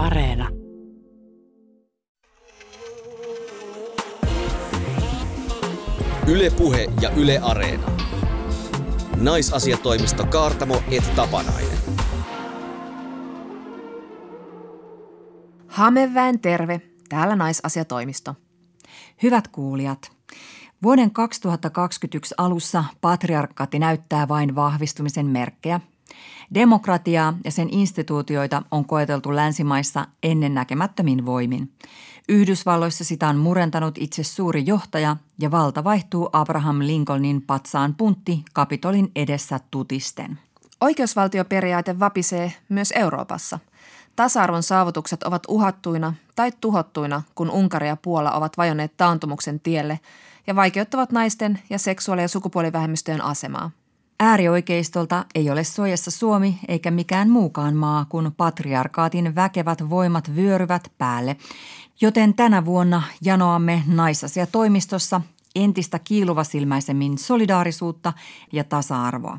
Areena. Ylepuhe ja Yle Areena. Naisasiatoimisto Kaartamo et Tapanainen. Hameväen terve, täällä naisasiatoimisto. Hyvät kuulijat, vuoden 2021 alussa patriarkkaatti näyttää vain vahvistumisen merkkejä. Demokratiaa ja sen instituutioita on koeteltu länsimaissa ennennäkemättömin voimin. Yhdysvalloissa sitä on murentanut itse suuri johtaja ja valta vaihtuu Abraham Lincolnin patsaan puntti Kapitolin edessä tutisten. Oikeusvaltioperiaate vapisee myös Euroopassa. Tasa-arvon saavutukset ovat uhattuina tai tuhottuina, kun Unkari ja Puola ovat vajonneet taantumuksen tielle ja vaikeuttavat naisten ja seksuaali- ja sukupuolivähemmistöjen asemaa. Äärioikeistolta ei ole suojassa Suomi eikä mikään muukaan maa, kun patriarkaatin väkevät voimat vyöryvät päälle. Joten tänä vuonna janoamme naisasiatoimistossa entistä kiiluvasilmäisemmin solidaarisuutta ja tasa-arvoa.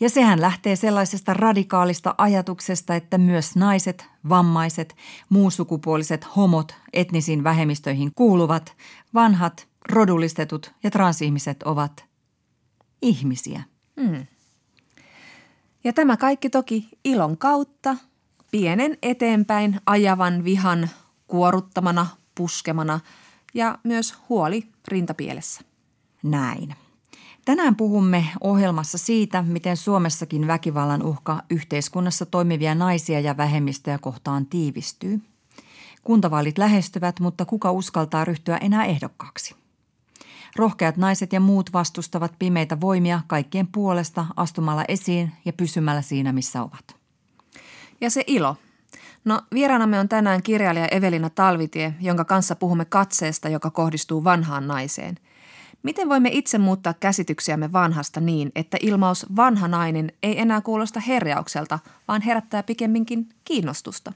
Ja sehän lähtee sellaisesta radikaalista ajatuksesta, että myös naiset, vammaiset, muusukupuoliset homot etnisiin vähemmistöihin kuuluvat, vanhat, rodullistetut ja transihmiset ovat ihmisiä. Hmm. Ja tämä kaikki toki ilon kautta, pienen eteenpäin ajavan vihan kuoruttamana, puskemana ja myös huoli rintapielessä. Näin. Tänään puhumme ohjelmassa siitä, miten Suomessakin väkivallan uhka yhteiskunnassa toimivia naisia ja vähemmistöjä kohtaan tiivistyy. Kuntavaalit lähestyvät, mutta kuka uskaltaa ryhtyä enää ehdokkaaksi? Rohkeat naiset ja muut vastustavat pimeitä voimia kaikkien puolesta astumalla esiin ja pysymällä siinä, missä ovat. Ja se ilo. No vieraanamme on tänään kirjailija Evelina Talvitie, jonka kanssa puhumme katseesta, joka kohdistuu vanhaan naiseen. Miten voimme itse muuttaa käsityksiämme vanhasta niin, että ilmaus vanha nainen ei enää kuulosta herjaukselta, vaan herättää pikemminkin kiinnostusta?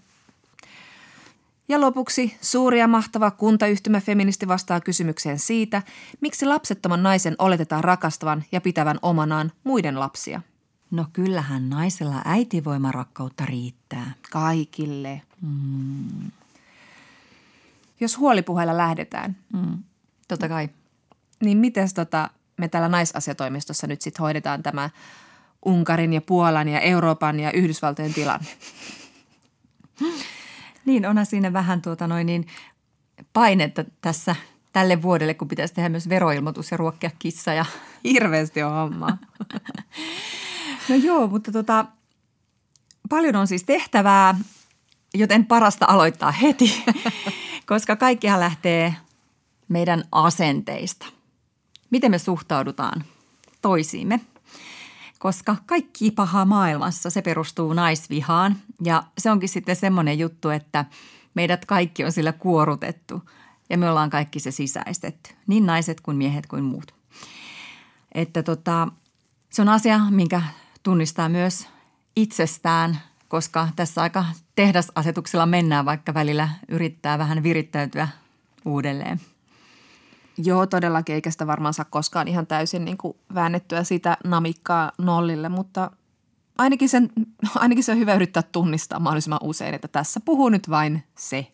Ja lopuksi suuri ja mahtava kuntayhtymä feministi vastaa kysymykseen siitä, miksi lapsettoman naisen oletetaan rakastavan ja pitävän omanaan muiden lapsia. No kyllähän naisella äitivoimarakkautta riittää. Kaikille. Mm. Jos huolipuheella lähdetään. Mm. Totta kai. Niin miten tota, me täällä naisasiatoimistossa nyt sitten hoidetaan tämä Unkarin ja Puolan ja Euroopan ja Yhdysvaltojen tilanne? Niin, onhan siinä vähän tuota noin niin painetta tässä tälle vuodelle, kun pitäisi tehdä myös veroilmoitus ja ruokkia kissa. Ja... Hirveästi on hommaa. no joo, mutta tota, paljon on siis tehtävää, joten parasta aloittaa heti, koska kaikkihan lähtee meidän asenteista. Miten me suhtaudutaan toisiimme – koska kaikki paha maailmassa se perustuu naisvihaan ja se onkin sitten semmoinen juttu, että meidät kaikki on sillä kuorutettu ja me ollaan kaikki se sisäistetty, niin naiset kuin miehet kuin muut. Että tota, se on asia, minkä tunnistaa myös itsestään, koska tässä aika tehdasasetuksella mennään, vaikka välillä yrittää vähän virittäytyä uudelleen. Joo, todellakin, eikä sitä varmaan saa koskaan ihan täysin niin kuin väännettyä sitä namikkaa nollille, mutta ainakin, sen, ainakin se on hyvä yrittää tunnistaa mahdollisimman usein, että tässä puhuu nyt vain se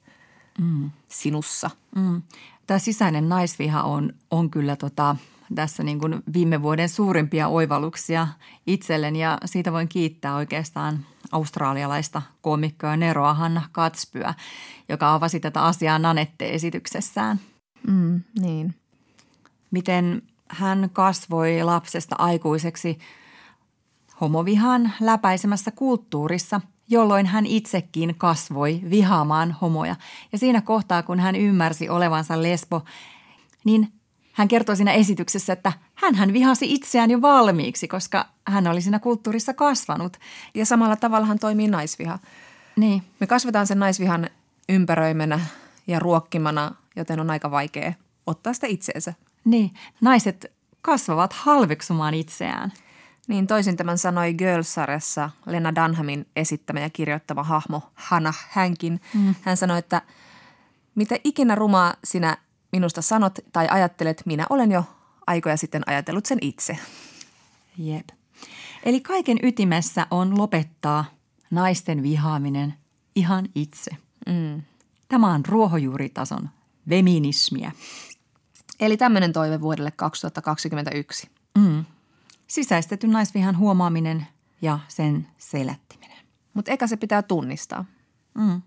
mm. sinussa. Mm. Tämä sisäinen naisviha on, on kyllä tota, tässä niin kuin viime vuoden suurimpia oivalluksia itselleni ja siitä voin kiittää oikeastaan australialaista koomikkoa Neroa Hanna Katspyä, joka avasi tätä asiaa Nanette-esityksessään – Mm, niin. Miten hän kasvoi lapsesta aikuiseksi homovihan läpäisemässä kulttuurissa, jolloin hän itsekin kasvoi vihaamaan homoja. Ja siinä kohtaa, kun hän ymmärsi olevansa lesbo, niin hän kertoi siinä esityksessä, että hän hän vihasi itseään jo valmiiksi, koska hän oli siinä kulttuurissa kasvanut. Ja samalla tavalla hän toimii naisviha. Niin. Me kasvetaan sen naisvihan ympäröimänä ja ruokkimana joten on aika vaikea ottaa sitä itseensä. Niin, naiset kasvavat halveksumaan itseään. Niin toisin tämän sanoi Girls-sarjassa Lena Dunhamin esittämä ja kirjoittama hahmo Hannah Hänkin. Mm. Hän sanoi, että mitä ikinä rumaa sinä minusta sanot tai ajattelet, minä olen jo aikoja sitten ajatellut sen itse. Jep. Eli kaiken ytimessä on lopettaa naisten vihaaminen ihan itse – Mm. Tämä on ruohonjuuritason feminismiä. Eli tämmöinen toive vuodelle 2021. Mm. Sisäistetyn naisvihan huomaaminen ja sen selättiminen. Mutta eka se pitää tunnistaa. Mm.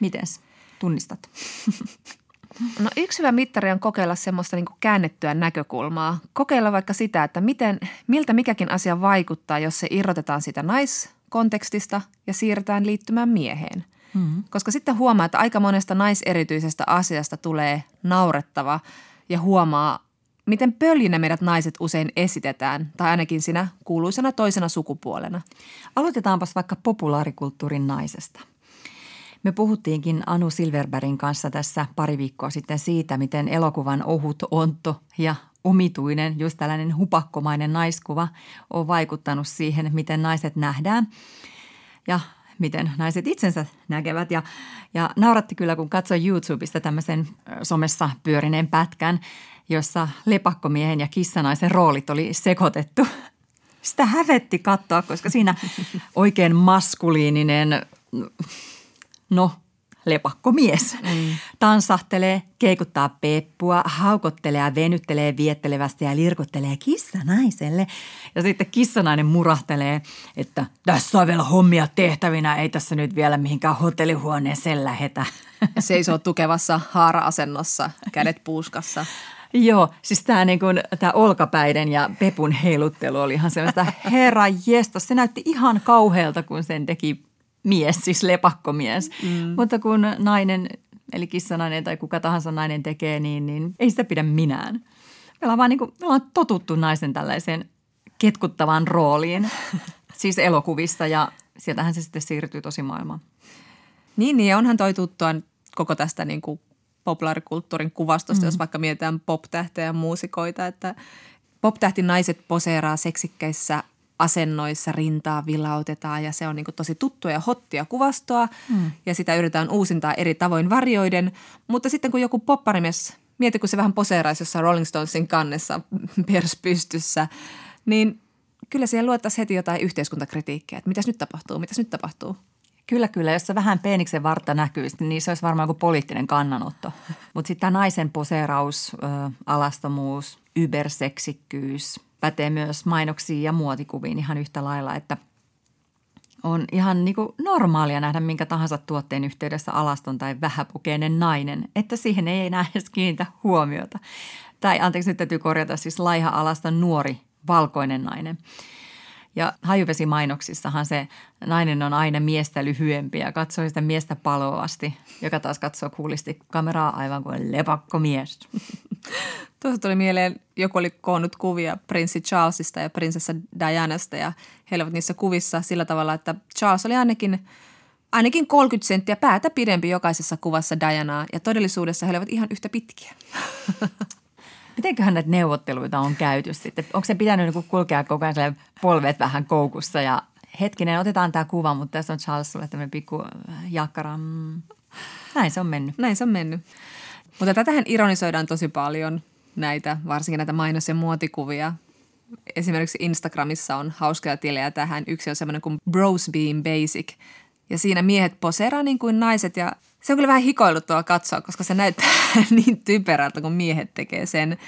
Mites tunnistat? No yksi hyvä mittari on kokeilla semmoista niin käännettyä näkökulmaa. Kokeilla vaikka sitä, että miten, miltä mikäkin asia vaikuttaa, jos se irrotetaan sitä naiskontekstista ja siirretään liittymään mieheen. Mm-hmm. Koska sitten huomaa, että aika monesta naiserityisestä asiasta tulee naurettava ja huomaa, miten pöljinä meidät naiset usein esitetään, tai ainakin sinä kuuluisena toisena sukupuolena. Aloitetaanpas vaikka populaarikulttuurin naisesta. Me puhuttiinkin Anu Silverbergin kanssa tässä pari viikkoa sitten siitä, miten elokuvan ohut, onto ja omituinen, just tällainen hupakkomainen naiskuva on vaikuttanut siihen, miten naiset nähdään ja miten naiset itsensä näkevät. Ja, ja nauratti kyllä, kun katsoi YouTubesta tämmöisen somessa pyörineen pätkän, jossa lepakkomiehen ja kissanaisen roolit oli sekoitettu. Sitä hävetti katsoa, koska siinä oikein maskuliininen no lepakkomies. Mm. Tansahtelee, keikuttaa peppua, haukottelee ja venyttelee viettelevästi ja lirkuttelee kissanaiselle. Ja sitten kissanainen murahtelee, että tässä on vielä hommia tehtävinä, ei tässä nyt vielä mihinkään hotellihuoneeseen lähetä. Seisoo tukevassa haara-asennossa, kädet puuskassa. Joo, siis tämä niin olkapäiden ja pepun heiluttelu oli ihan sellaista, herra jestas, se näytti ihan kauhealta, kun sen teki mies, siis lepakkomies. Mm. Mutta kun nainen, eli kissanainen tai kuka tahansa nainen tekee, niin, niin ei sitä pidä minään. Me ollaan vaan niin kuin, me ollaan totuttu naisen tällaiseen ketkuttavaan rooliin, siis elokuvissa ja sieltähän se sitten siirtyy tosi maailmaan. Niin, niin onhan toi tuttua koko tästä niin kuin populaarikulttuurin kuvastosta, mm. jos vaikka mietitään pop-tähtejä ja muusikoita, että pop-tähti naiset poseeraa seksikkäissä asennoissa rintaa vilautetaan ja se on niin tosi tuttua ja hottia kuvastoa mm. ja sitä yritetään uusintaa eri tavoin varjoiden. Mutta sitten kun joku popparimies, mieti kun se vähän poseeraisi jossain Rolling Stonesin kannessa pers pystyssä, niin kyllä siellä luettaisiin heti jotain yhteiskuntakritiikkiä, että mitäs nyt tapahtuu, mitäs nyt tapahtuu. Kyllä, kyllä. Jos se vähän peeniksen vartta näkyisi, niin se olisi varmaan joku poliittinen kannanotto. Mutta sitten tämä naisen poseeraus, ö, alastomuus, yberseksikkyys – pätee myös mainoksiin ja muotikuviin ihan yhtä lailla, että on ihan niin kuin normaalia nähdä minkä tahansa tuotteen yhteydessä alaston tai vähäpukeinen nainen, että siihen ei enää edes kiinnitä huomiota. Tai anteeksi, nyt täytyy korjata siis laiha alaston nuori valkoinen nainen – ja hajuvesimainoksissahan se nainen on aina miestä lyhyempi ja katsoo sitä miestä paloasti, joka taas katsoo kuulisti kameraa aivan kuin lepakko mies. Tuossa tuli mieleen, joku oli koonnut kuvia prinssi Charlesista ja prinsessa Dianasta ja he olivat niissä kuvissa sillä tavalla, että Charles oli ainakin, ainakin 30 senttiä päätä pidempi jokaisessa kuvassa Dianaa ja todellisuudessa he olivat ihan yhtä pitkiä. Mitenköhän näitä neuvotteluita on käyty sitten? Onko se pitänyt niin kulkea koko ajan polvet vähän koukussa ja hetkinen, otetaan tämä kuva, mutta tässä on Charles sulle tämmöinen pikku jakkara. Näin se on mennyt. Näin se on mennyt. Mutta tätähän ironisoidaan tosi paljon, näitä, varsinkin näitä mainos- ja muotikuvia. Esimerkiksi Instagramissa on hauskoja tilejä tähän. Yksi on semmoinen kuin Bros Being Basic. Ja siinä miehet poseeraa niin kuin naiset ja se on kyllä vähän hikoiluttua katsoa, koska se näyttää niin typerältä, kun miehet tekee sen.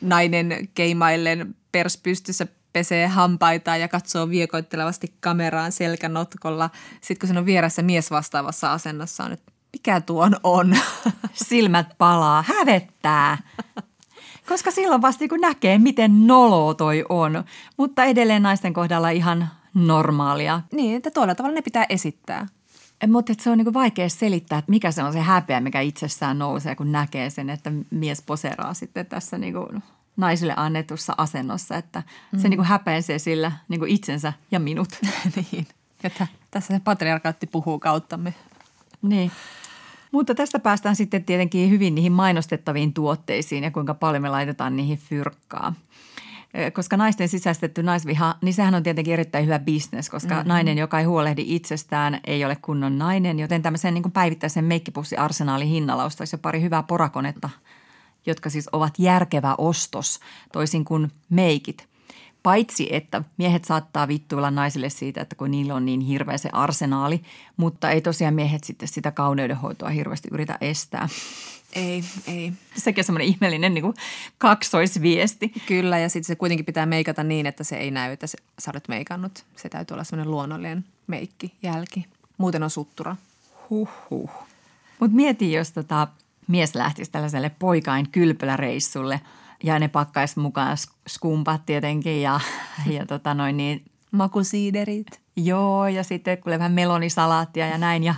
Nainen keimaillen pers pystyssä pesee hampaita ja katsoo viekoittelevasti kameraan selkänotkolla. Sitten kun se on vieressä mies vastaavassa asennossa on, että mikä tuon on? Silmät palaa, hävettää. Koska silloin vasta kun näkee, miten nolo toi on, mutta edelleen naisten kohdalla ihan normaalia. Niin, että tuolla tavalla ne pitää esittää. Mutta se on niinku vaikea selittää, että mikä se on se häpeä, mikä itsessään nousee, kun näkee sen, että mies poseraa sitten tässä niinku naisille annetussa asennossa, että mm. se niinku häpeisee sillä niinku itsensä ja minut. niin, että tässä se patriarkaatti puhuu kauttamme. Niin. Mutta tästä päästään sitten tietenkin hyvin niihin mainostettaviin tuotteisiin ja kuinka paljon me laitetaan niihin fyrkkaa – koska naisten sisäistetty naisviha, niin sehän on tietenkin erittäin hyvä bisnes, koska mm-hmm. nainen, joka ei huolehdi itsestään, ei ole kunnon nainen. Joten tämmöisen niin päivittäisen meikkipussiarsenaalin hinnalla ostaisi jo pari hyvää porakonetta, jotka siis ovat järkevä ostos, toisin kuin meikit. Paitsi, että miehet saattaa vittuilla naisille siitä, että kun niillä on niin hirveä se arsenaali, mutta ei tosiaan miehet sitten sitä kauneudenhoitoa hirveästi yritä estää. Ei, ei. Sekin on semmoinen ihmeellinen niin kuin kaksoisviesti. Kyllä, ja sitten se kuitenkin pitää meikata niin, että se ei näy, että se, sä olet meikannut. Se täytyy olla semmoinen luonnollinen meikki, jälki. Muuten on suttura. Huhhuh. Mutta mieti, jos tota, mies lähtisi tällaiselle poikain kylpyläreissulle ja ne pakkaisi mukaan skumpat tietenkin ja, ja tota noin niin, Makusiiderit. Joo, ja sitten kuule vähän melonisalaattia ja näin. Ja,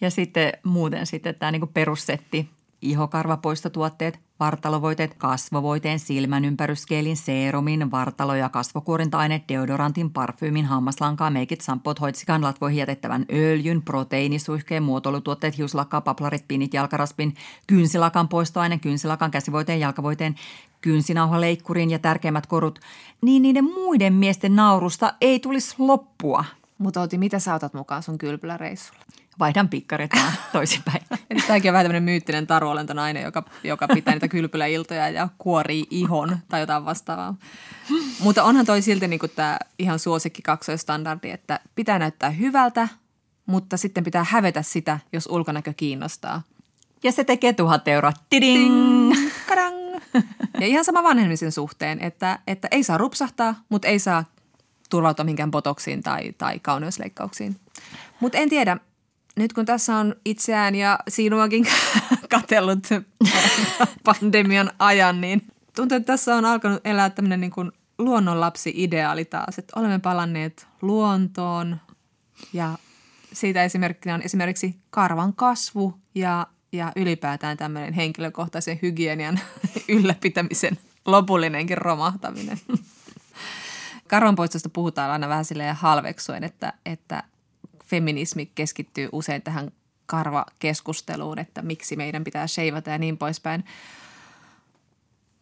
ja sitten muuten sitten tämä niinku perussetti, ihokarvapoistotuotteet, vartalovoiteet, kasvovoiteen, silmän ympäryskeelin, seerumin, vartalo- ja kasvokuorinta-aineet, deodorantin, parfyymin, hammaslankaa, meikit, sampot, hoitsikan, latvoihin jätettävän öljyn, proteiinisuihkeen, muotoilutuotteet, hiuslakkaa, paplarit, pinit, jalkaraspin, kynsilakan poistoaine, kynsilakan, käsivoiteen, jalkavoiteen, kynsinauhaleikkuriin ja tärkeimmät korut, niin niiden muiden miesten naurusta ei tulisi loppua. Mutta Oti, mitä sä otat mukaan sun kylpyläreissulle? Vaihdan pikkarit vaan toisinpäin. Eli tämäkin on vähän tämmöinen myyttinen taruolentonainen, joka, joka pitää niitä kylpyläiltoja ja kuorii ihon tai jotain vastaavaa. Mutta onhan toi silti niin tämä ihan suosikki kaksoistandardi, että pitää näyttää hyvältä, mutta sitten pitää hävetä sitä, jos ulkonäkö kiinnostaa. Ja se tekee tuhat euroa. Tiding! Ding! Kadang! Ja ihan sama vanhemmisen suhteen, että, että ei saa rupsahtaa, mutta ei saa turvautua minkään botoksiin tai, tai kauneusleikkauksiin. Mutta en tiedä, nyt kun tässä on itseään ja sinuakin katellut pandemian ajan, niin tuntuu, että tässä on alkanut elää tämmöinen niin kuin luonnonlapsi-ideaali taas, että olemme palanneet luontoon ja siitä esimerkkinä on esimerkiksi karvan kasvu ja, ja ylipäätään tämmöinen henkilökohtaisen hygienian ylläpitämisen lopullinenkin romahtaminen. Karvanpoistosta puhutaan aina vähän silleen halveksuen, että, että feminismi keskittyy usein tähän karvakeskusteluun, että miksi meidän pitää sheivata ja niin poispäin.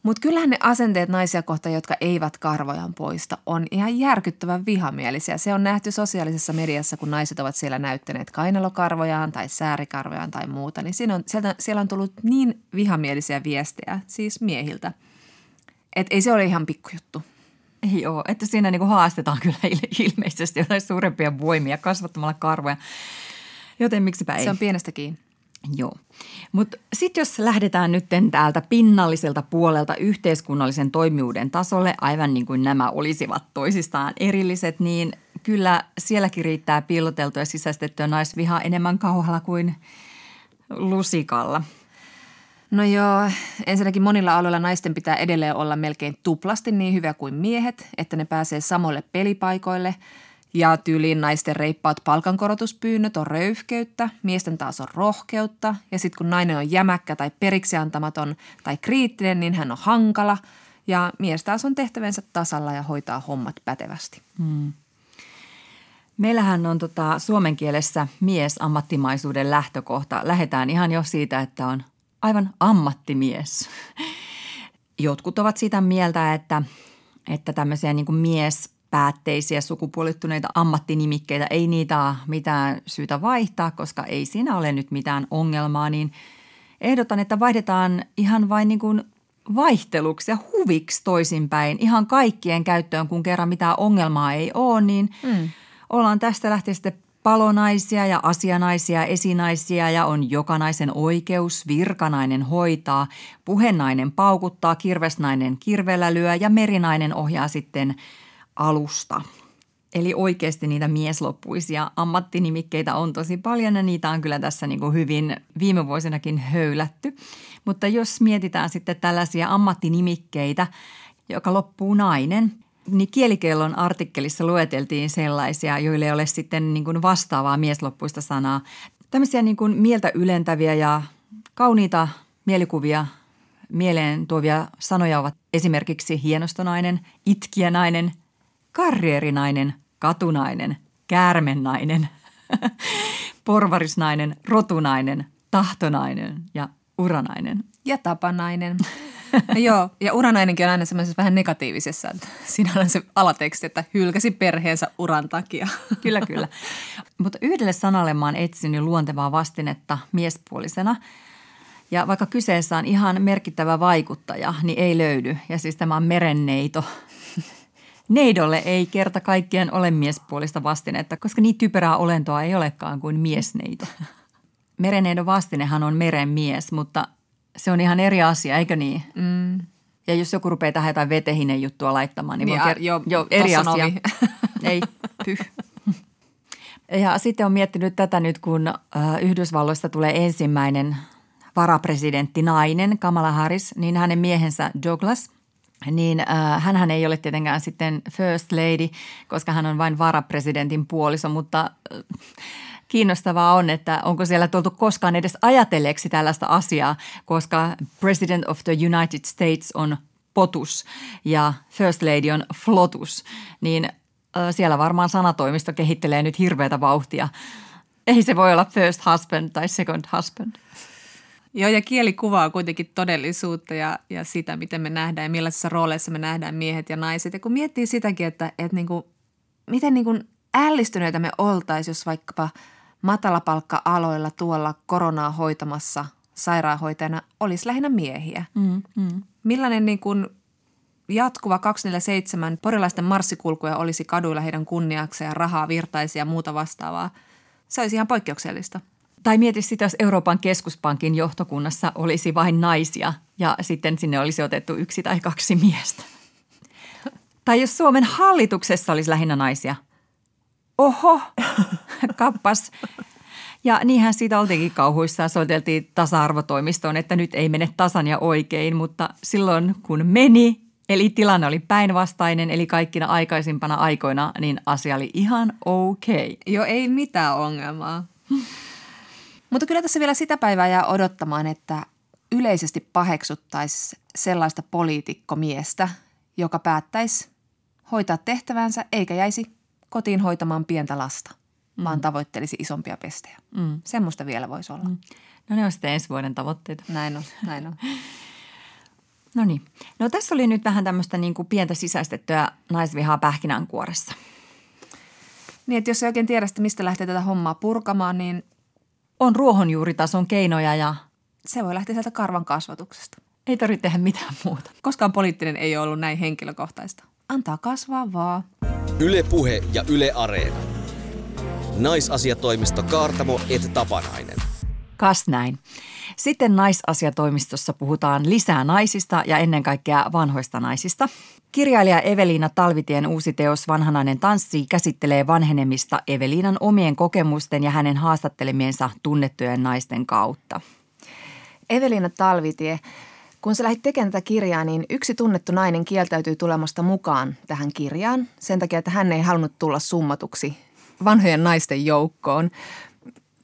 Mutta kyllähän ne asenteet naisia kohtaan, jotka eivät karvojaan poista, on ihan järkyttävän vihamielisiä. Se on nähty sosiaalisessa mediassa, kun naiset ovat siellä näyttäneet kainalokarvojaan tai säärikarvojaan tai muuta. Niin siinä on, sieltä, siellä on tullut niin vihamielisiä viestejä, siis miehiltä, että ei se ole ihan pikkujuttu. Joo, että siinä niin kuin haastetaan kyllä ilmeisesti jotain suurempia voimia kasvattamalla karvoja. Joten miksipä ei. Se on pienestä kiinni. Joo. Mutta sitten jos lähdetään nyt täältä pinnalliselta puolelta yhteiskunnallisen toimijuuden tasolle, aivan niin kuin nämä olisivat toisistaan erilliset, niin kyllä sielläkin riittää piiloteltua ja sisäistettyä naisvihaa enemmän kauhalla kuin lusikalla – No joo, ensinnäkin monilla aloilla naisten pitää edelleen olla melkein tuplasti niin hyviä kuin miehet, että ne pääsee samoille pelipaikoille. Ja tyyliin naisten reippaat palkankorotuspyynnöt on röyhkeyttä, miesten taas on rohkeutta. Ja sitten kun nainen on jämäkkä tai periksi antamaton tai kriittinen, niin hän on hankala. Ja mies taas on tehtävänsä tasalla ja hoitaa hommat pätevästi. Hmm. Meillähän on tota, suomen kielessä mies ammattimaisuuden lähtökohta. Lähdetään ihan jo siitä, että on aivan ammattimies. Jotkut ovat sitä mieltä, että, että tämmöisiä niin kuin miespäätteisiä sukupuolittuneita ammattinimikkeitä ei niitä mitään syytä vaihtaa, koska ei siinä ole nyt mitään ongelmaa, niin ehdotan, että vaihdetaan ihan vain niin kuin vaihteluksi ja huviksi toisinpäin ihan kaikkien käyttöön, kun kerran mitään ongelmaa ei ole, niin mm. ollaan tästä lähtien sitten palonaisia ja asianaisia, esinaisia ja on jokanaisen oikeus, virkanainen hoitaa, puhenainen paukuttaa, kirvesnainen kirvellä lyö ja merinainen ohjaa sitten alusta. Eli oikeasti niitä miesloppuisia ammattinimikkeitä on tosi paljon ja niitä on kyllä tässä niin kuin hyvin viime vuosinakin höylätty. Mutta jos mietitään sitten tällaisia ammattinimikkeitä, joka loppuu nainen – niin kielikellon artikkelissa lueteltiin sellaisia, joille ei ole sitten niin kuin vastaavaa miesloppuista sanaa. Tämmöisiä niin kuin mieltä ylentäviä ja kauniita mielikuvia mieleen tuovia sanoja ovat esimerkiksi hienostonainen, itkijänainen, karrierinainen, katunainen, käärmennainen, porvarisnainen, rotunainen, tahtonainen ja uranainen. Ja tapanainen. No joo, ja uranainenkin on aina semmoisessa vähän negatiivisessa, että siinä on se alateksti, että hylkäsi perheensä uran takia. Kyllä, kyllä. Mutta yhdelle sanalle mä oon etsinyt luontevaa vastinetta miespuolisena. Ja vaikka kyseessä on ihan merkittävä vaikuttaja, niin ei löydy. Ja siis tämä on merenneito. Neidolle ei kerta kaikkien ole miespuolista vastinetta, koska niin typerää olentoa ei olekaan kuin miesneito. Mereneidon vastinehan on meren mies, mutta se on ihan eri asia, eikö niin? Mm. Ja jos joku rupeaa tähän jotain vetehinen juttua laittamaan, niin, niin voi ker- jo, jo eri asia. ei, pyh. Ja sitten on miettinyt tätä nyt, kun Yhdysvalloista tulee ensimmäinen varapresidentti nainen, Kamala Harris, niin hänen miehensä Douglas, niin äh, hän ei ole tietenkään sitten first lady, koska hän on vain varapresidentin puoliso, mutta äh, kiinnostavaa on, että onko siellä tultu koskaan edes ajatelleeksi tällaista asiaa, koska President of the United States on potus ja First Lady on flotus, niin äh, siellä varmaan sanatoimisto kehittelee nyt hirveätä vauhtia. Ei se voi olla first husband tai second husband. Joo, ja kieli kuvaa kuitenkin todellisuutta ja, ja sitä, miten me nähdään ja millaisissa rooleissa me nähdään miehet ja naiset. Ja kun miettii sitäkin, että, että niin kuin, miten niin kuin ällistyneitä me oltaisiin, jos vaikkapa matalapalkka-aloilla tuolla koronaa hoitamassa sairaanhoitajana olisi lähinnä miehiä. Mm, mm. Millainen niin kuin jatkuva 247 porilaisten marssikulkuja olisi kaduilla heidän kunniakseen ja rahaa virtaisi ja muuta vastaavaa. Se olisi ihan poikkeuksellista. Tai mieti sitä, jos Euroopan keskuspankin johtokunnassa olisi vain naisia ja sitten sinne olisi otettu yksi tai kaksi miestä. Tai jos Suomen hallituksessa olisi lähinnä naisia. Oho, kappas. Ja niinhän siitä oltiinkin kauhuissa soiteltiin tasa-arvotoimistoon, että nyt ei mene tasan ja oikein, mutta silloin kun meni, eli tilanne oli päinvastainen, eli kaikkina aikaisimpana aikoina, niin asia oli ihan okei. Okay. Joo, ei mitään ongelmaa. Mutta kyllä tässä vielä sitä päivää jää odottamaan, että yleisesti paheksuttaisi sellaista poliitikkomiestä, joka päättäisi hoitaa tehtävänsä eikä jäisi kotiin hoitamaan pientä lasta, mm. vaan tavoittelisi isompia pestejä. Mm. Semmoista vielä voisi olla. Mm. No ne on sitten ensi vuoden tavoitteita. Näin on, näin on. No niin. No tässä oli nyt vähän tämmöistä niin kuin pientä sisäistettyä naisvihaa pähkinänkuoressa. Niin, että jos ei oikein tiedä, mistä lähtee tätä hommaa purkamaan, niin on ruohonjuuritason keinoja ja... Se voi lähteä sieltä karvan kasvatuksesta. Ei tarvitse tehdä mitään muuta. Koskaan poliittinen ei ole ollut näin henkilökohtaista. Antaa kasvaa vaan. Yle Puhe ja Yle Areena. Naisasiatoimisto Kaartamo et Tapanainen. Kas näin. Sitten naisasiatoimistossa puhutaan lisää naisista ja ennen kaikkea vanhoista naisista. Kirjailija Eveliina Talvitien uusi teos Vanhanainen tanssi käsittelee vanhenemista Eveliinan omien kokemusten ja hänen haastattelemiensa tunnettujen naisten kautta. Eveliina Talvitie, kun sä lähdit tekemään tätä kirjaa, niin yksi tunnettu nainen kieltäytyy tulemasta mukaan tähän kirjaan sen takia, että hän ei halunnut tulla summatuksi vanhojen naisten joukkoon.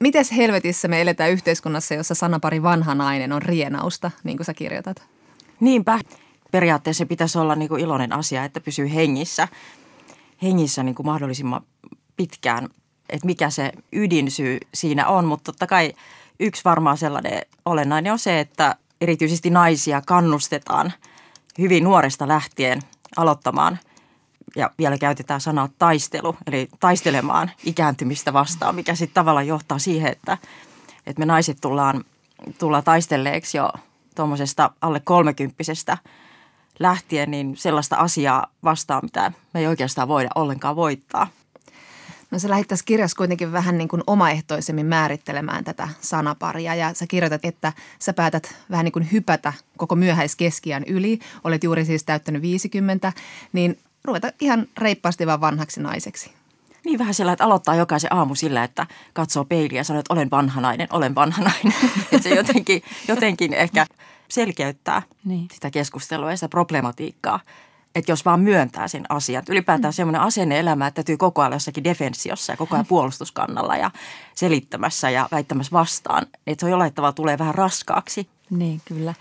Mites helvetissä me eletään yhteiskunnassa, jossa sanapari vanha nainen on rienausta, niin kuin sä kirjoitat? Niinpä. Periaatteessa pitäisi olla niin kuin iloinen asia, että pysyy hengissä, hengissä niin kuin mahdollisimman pitkään, että mikä se ydinsyy siinä on. Mutta totta kai yksi varmaan sellainen olennainen on se, että erityisesti naisia kannustetaan hyvin nuoresta lähtien aloittamaan – ja vielä käytetään sanaa taistelu, eli taistelemaan ikääntymistä vastaan, mikä sitten tavallaan johtaa siihen, että, että me naiset tullaan, tullaan taistelleeksi jo tuommoisesta alle kolmekymppisestä lähtien, niin sellaista asiaa vastaan, mitä me ei oikeastaan voida ollenkaan voittaa. No sä lähit tässä kirjassa kuitenkin vähän niin kuin omaehtoisemmin määrittelemään tätä sanaparia ja sä kirjoitat, että sä päätät vähän niin kuin hypätä koko myöhäiskeskiän yli. Olet juuri siis täyttänyt 50, niin ruveta ihan reippaasti vaan vanhaksi naiseksi. Niin vähän sillä, että aloittaa jokaisen aamu sillä, että katsoo peiliä ja sanoo, että olen vanha nainen, olen vanha nainen. että se jotenkin, jotenkin ehkä selkeyttää niin. sitä keskustelua ja sitä problematiikkaa. Että jos vaan myöntää sen asian. Ylipäätään mm. semmoinen asenne elämä, että täytyy koko ajan jossakin defensiossa ja koko ajan puolustuskannalla ja selittämässä ja väittämässä vastaan. Että se on jollain tavalla tulee vähän raskaaksi. Niin, kyllä.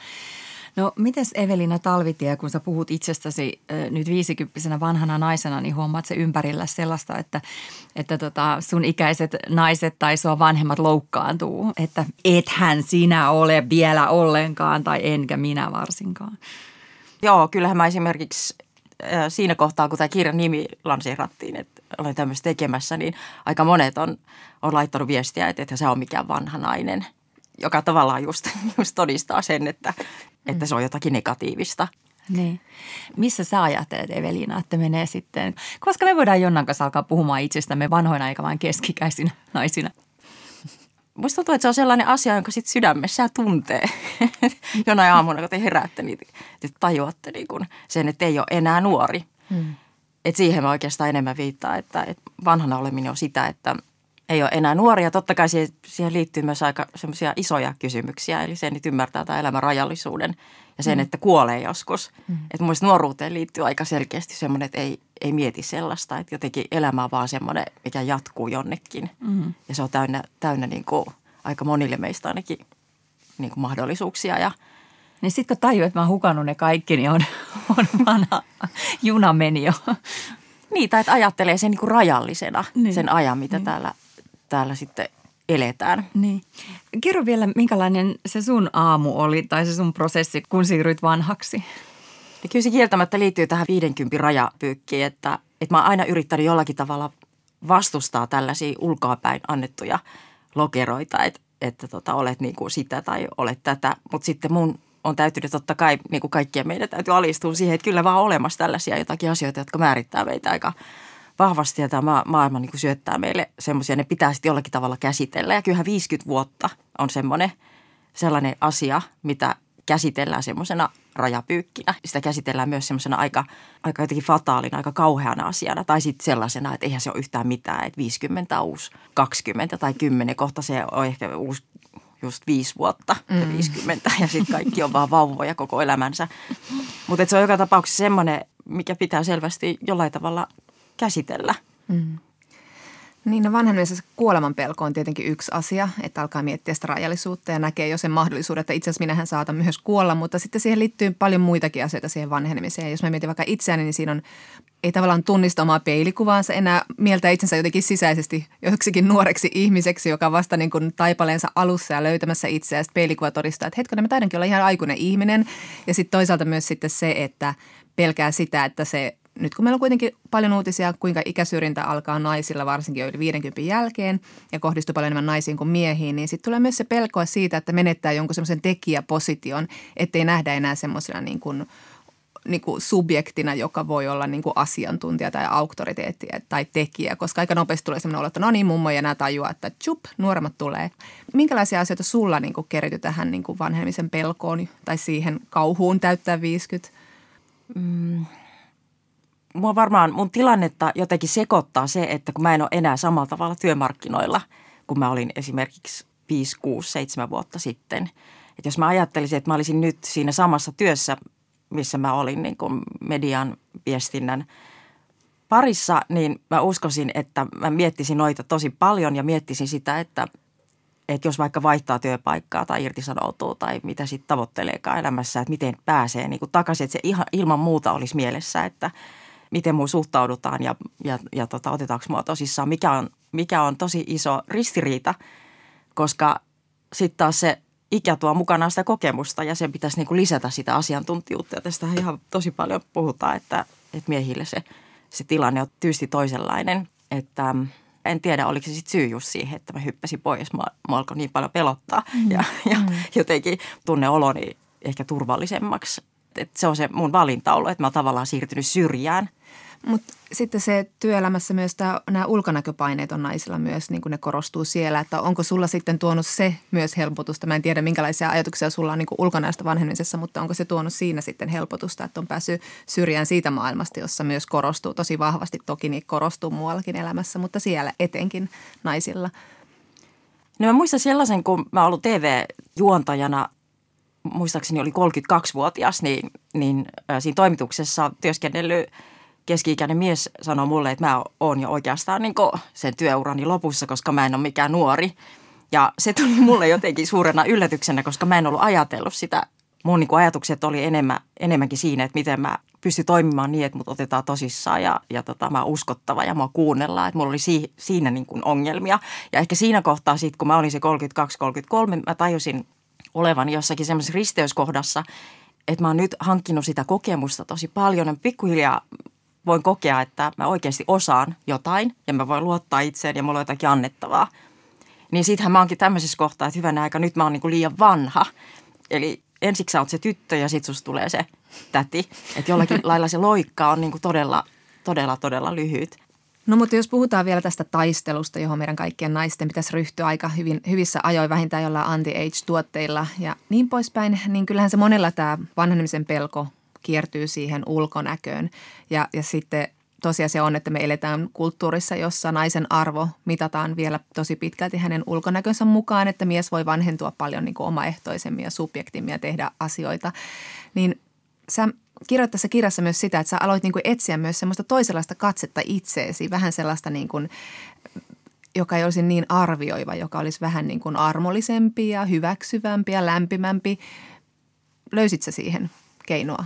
No mites Evelina Talvitie, kun sä puhut itsestäsi nyt viisikymppisenä vanhana naisena, niin huomaat se ympärillä sellaista, että, että tota, sun ikäiset naiset tai sua vanhemmat loukkaantuu, että ethän sinä ole vielä ollenkaan tai enkä minä varsinkaan. Joo, kyllähän mä esimerkiksi siinä kohtaa, kun tämä kirjan nimi lanseerattiin, että olen tämmöistä tekemässä, niin aika monet on, on laittanut viestiä, että että se on mikään vanha nainen, joka tavallaan just, just todistaa sen, että, että se on jotakin negatiivista. Niin. Missä sä ajattelet Evelina, että menee sitten, koska me voidaan Jonnan kanssa alkaa puhumaan itsestämme vanhoina eikä vain keskikäisinä naisina? Musta tuntuu, että se on sellainen asia, jonka sit sydämessä tuntee. Jonain aamuna, kun te heräätte, niin te tajuatte niin kun sen, että ei ole enää nuori. Hmm. Et siihen mä oikeastaan enemmän viittaa, että, että vanhana oleminen on sitä, että ei ole enää nuoria. Totta kai siihen, siihen liittyy myös aika semmoisia isoja kysymyksiä, eli sen, että ymmärtää tämän elämän rajallisuuden ja sen, mm. että kuolee joskus. Mm. Että mun nuoruuteen liittyy aika selkeästi semmoinen, että ei, ei mieti sellaista, että jotenkin elämä on vaan semmoinen, mikä jatkuu jonnekin. Mm. Ja se on täynnä, täynnä niin kuin, aika monille meistä ainakin niin kuin mahdollisuuksia ja niin sitten kun tajuu, että mä oon hukannut ne kaikki, niin on, on vanha juna meni jo. Niin, tai että ajattelee sen niin kuin rajallisena, niin. sen ajan, mitä niin. täällä, täällä sitten eletään. Niin. Kerro vielä, minkälainen se sun aamu oli tai se sun prosessi, kun siirryit vanhaksi? Ja kyllä se kieltämättä liittyy tähän 50 rajapyykkiin, että, että mä oon aina yrittänyt jollakin tavalla vastustaa tällaisia ulkoapäin annettuja lokeroita, että, että tota, olet niin kuin sitä tai olet tätä. Mutta sitten mun on täytynyt totta kai, niin kuin kaikkien meidän täytyy alistua siihen, että kyllä vaan olemassa tällaisia jotakin asioita, jotka määrittää meitä aika vahvasti ja tämä maailma niin kuin syöttää meille semmoisia, ne pitää sitten jollakin tavalla käsitellä. Ja kyllähän 50 vuotta on semmoinen sellainen asia, mitä käsitellään semmoisena rajapyykkinä. Sitä käsitellään myös semmoisena aika, aika jotenkin fataalina, aika kauheana asiana. Tai sitten sellaisena, että eihän se ole yhtään mitään, että 50 uusi 20 tai 10. Kohta se on ehkä uusi just viisi vuotta mm. ja 50 ja sitten kaikki on vaan vauvoja koko elämänsä. Mutta se on joka tapauksessa semmoinen, mikä pitää selvästi jollain tavalla käsitellä. Mm. Niin, no vanhenemisessa kuoleman pelko on tietenkin yksi asia, että alkaa miettiä sitä rajallisuutta ja näkee jo sen mahdollisuuden, että itse asiassa minähän saatan myös kuolla, mutta sitten siihen liittyy paljon muitakin asioita siihen vanhenemiseen. Jos mä mietin vaikka itseäni, niin siinä on ei tavallaan tunnista omaa peilikuvaansa enää mieltä itsensä jotenkin sisäisesti joksikin nuoreksi ihmiseksi, joka vasta niin kuin taipaleensa alussa ja löytämässä itseä. Sitten peilikuva todistaa, että hetkinen, mä taidankin olla ihan aikuinen ihminen. Ja sitten toisaalta myös sitten se, että pelkää sitä, että se nyt kun meillä on kuitenkin paljon uutisia, kuinka ikäsyrjintä alkaa naisilla varsinkin jo yli 50 jälkeen ja kohdistuu paljon enemmän naisiin kuin miehiin, niin sitten tulee myös se pelkoa siitä, että menettää jonkun semmoisen tekijäposition, ettei nähdä enää semmoisena niin kuin, niin kuin subjektina, joka voi olla niin kuin asiantuntija tai auktoriteetti tai tekijä, koska aika nopeasti tulee semmoinen olo, että no niin, mummo ja nämä tajuaa, että chup, nuoremmat tulee. Minkälaisia asioita sulla niin kuin kerrytyi tähän niin kuin vanhemisen pelkoon tai siihen kauhuun täyttää 50? Mm mua varmaan mun tilannetta jotenkin sekoittaa se, että kun mä en ole enää samalla tavalla työmarkkinoilla, kun mä olin esimerkiksi 5, 6, 7 vuotta sitten. Että jos mä ajattelisin, että mä olisin nyt siinä samassa työssä, missä mä olin niin kuin median viestinnän parissa, niin mä uskoisin, että mä miettisin noita tosi paljon ja miettisin sitä, että, että jos vaikka vaihtaa työpaikkaa tai irtisanoutuu tai mitä sitten tavoitteleekaan elämässä, että miten pääsee niin kuin takaisin, että se ihan, ilman muuta olisi mielessä, että – miten muu suhtaudutaan ja, ja, ja tota, otetaanko mua tosissaan, mikä on, mikä on tosi iso ristiriita, koska sitten taas se ikä tuo mukanaan sitä kokemusta ja sen pitäisi niin kuin lisätä sitä asiantuntijuutta. Ja tästä ihan tosi paljon puhutaan, että, että miehille se, se tilanne on tyysti toisenlainen. Että mm, en tiedä, oliko se sitten syy just siihen, että mä hyppäsin pois. Mä, mä alkoi niin paljon pelottaa mm. ja, ja mm. jotenkin tunne oloni ehkä turvallisemmaksi. Et se on se mun valinta ollut, että mä oon tavallaan siirtynyt syrjään – mutta sitten se työelämässä myös tämä, nämä ulkonäköpaineet on naisilla myös, niin kuin ne korostuu siellä. Että onko sulla sitten tuonut se myös helpotusta? Mä en tiedä, minkälaisia ajatuksia sulla on niin kuin ulkonäöstä vanhenemisessa, mutta onko se tuonut siinä sitten helpotusta, että on päässyt syrjään siitä maailmasta, jossa myös korostuu tosi vahvasti. Toki niin korostuu muuallakin elämässä, mutta siellä etenkin naisilla. No mä muistan sellaisen, kun mä ollut TV-juontajana muistaakseni oli 32-vuotias, niin, niin siinä toimituksessa työskennellyt – keski-ikäinen mies sanoi mulle, että mä oon jo oikeastaan niin sen työurani lopussa, koska mä en ole mikään nuori. Ja se tuli mulle jotenkin suurena yllätyksenä, koska mä en ollut ajatellut sitä. Mun niin ajatukset oli enemmän, enemmänkin siinä, että miten mä pystyn toimimaan niin, että mut otetaan tosissaan ja, ja tota, mä oon uskottava ja mua kuunnellaan. Että mulla oli si, siinä niin ongelmia. Ja ehkä siinä kohtaa sitten, kun mä olin se 32-33, mä tajusin olevan jossakin semmoisessa risteyskohdassa, että mä oon nyt hankkinut sitä kokemusta tosi paljon. Ja pikkuhiljaa voin kokea, että mä oikeasti osaan jotain ja mä voin luottaa itseen ja mulla on jotakin annettavaa. Niin siitähän mä oonkin tämmöisessä kohtaa, että hyvänä aika nyt mä oon niin liian vanha. Eli ensiksi sä oot se tyttö ja sit susta tulee se täti. Että jollakin lailla se loikka on niin todella, todella, todella lyhyt. No mutta jos puhutaan vielä tästä taistelusta, johon meidän kaikkien naisten pitäisi ryhtyä aika hyvin, hyvissä ajoin vähintään jollain anti-age-tuotteilla ja niin poispäin, niin kyllähän se monella tämä vanhenemisen pelko kiertyy siihen ulkonäköön. Ja, ja sitten tosiasia on, että me eletään kulttuurissa, jossa naisen arvo mitataan vielä tosi pitkälti hänen ulkonäkönsä mukaan, että mies voi vanhentua paljon niin kuin omaehtoisemmin ja subjektimmin ja tehdä asioita. Niin sä kirjoit tässä kirjassa myös sitä, että sä aloit niin kuin etsiä myös semmoista toisenlaista katsetta itseesi, vähän sellaista niin kuin, joka ei olisi niin arvioiva, joka olisi vähän niin kuin armollisempi ja hyväksyvämpi ja lämpimämpi. Löysit sä siihen keinoa?